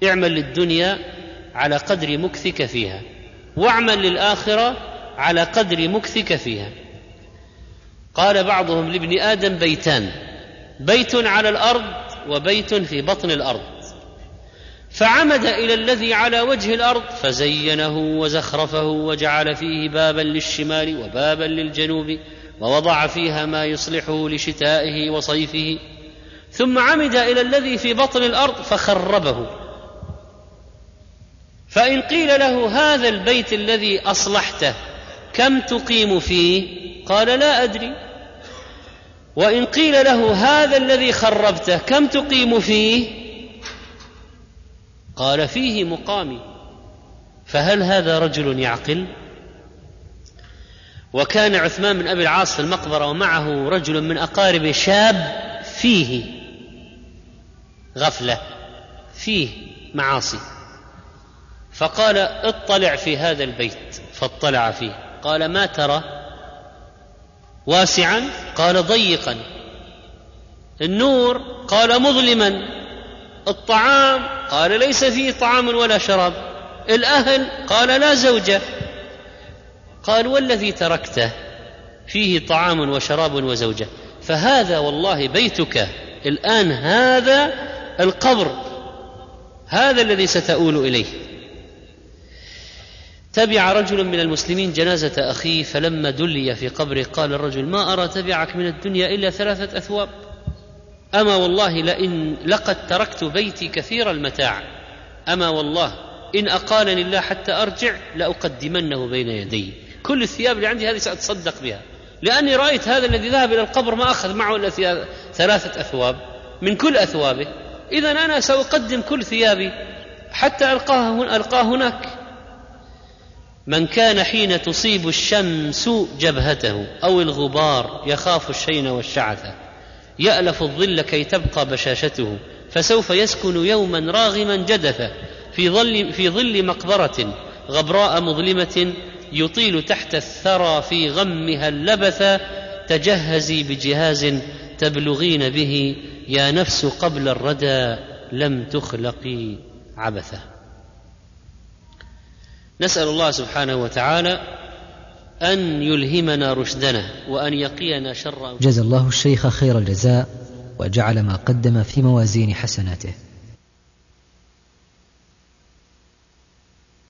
اعمل للدنيا على قدر مكثك فيها. واعمل للآخرة على قدر مكثك فيها. قال بعضهم لابن آدم بيتان. بيت على الأرض وبيت في بطن الأرض. فعمد إلى الذي على وجه الأرض فزينه وزخرفه وجعل فيه بابا للشمال وبابا للجنوب ووضع فيها ما يصلحه لشتائه وصيفه. ثم عمد إلى الذي في بطن الأرض فخربه. فإن قيل له هذا البيت الذي أصلحته كم تقيم فيه؟ قال لا أدري. وإن قيل له هذا الذي خربته كم تقيم فيه؟ قال فيه مقامي. فهل هذا رجل يعقل؟ وكان عثمان بن أبي العاص في المقبرة ومعه رجل من اقاربه شاب فيه غفلة فيه معاصي. فقال اطلع في هذا البيت فاطلع فيه. قال ما ترى؟ واسعا؟ قال ضيقا. النور؟ قال مظلما. الطعام؟ قال ليس فيه طعام ولا شراب. الأهل؟ قال لا زوجة. قال والذي تركته؟ فيه طعام وشراب وزوجة. فهذا والله بيتك. الآن هذا القبر. هذا الذي ستؤول إليه. تبع رجل من المسلمين جنازة أخيه فلما دلي في قبره قال الرجل ما أرى تبعك من الدنيا إلا ثلاثة أثواب. أما والله لئن لقد تركت بيتي كثير المتاع. أما والله إن أقالني الله حتى أرجع لأقدمنه بين يدي. كل الثياب اللي عندي هذه سأتصدق بها. لأني رأيت هذا الذي ذهب إلى القبر ما أخذ معه إلا ثلاثة أثواب من كل أثوابه. إذا أنا سأقدم كل ثيابي حتى ألقاه, ألقاه هناك. من كان حين تصيب الشمس جبهته أو الغبار يخاف الشين والشعث يألف الظل كي تبقى بشاشته فسوف يسكن يوما راغما جدثا في ظل في ظل مقبرة غبراء مظلمة يطيل تحت الثرى في غمها اللبث تجهزي بجهاز تبلغين به يا نفس قبل الردى لم تخلقي عبثا. نسأل الله سبحانه وتعالى أن يلهمنا رشدنا وأن يقينا شر جزا الله الشيخ خير الجزاء وجعل ما قدم في موازين حسناته.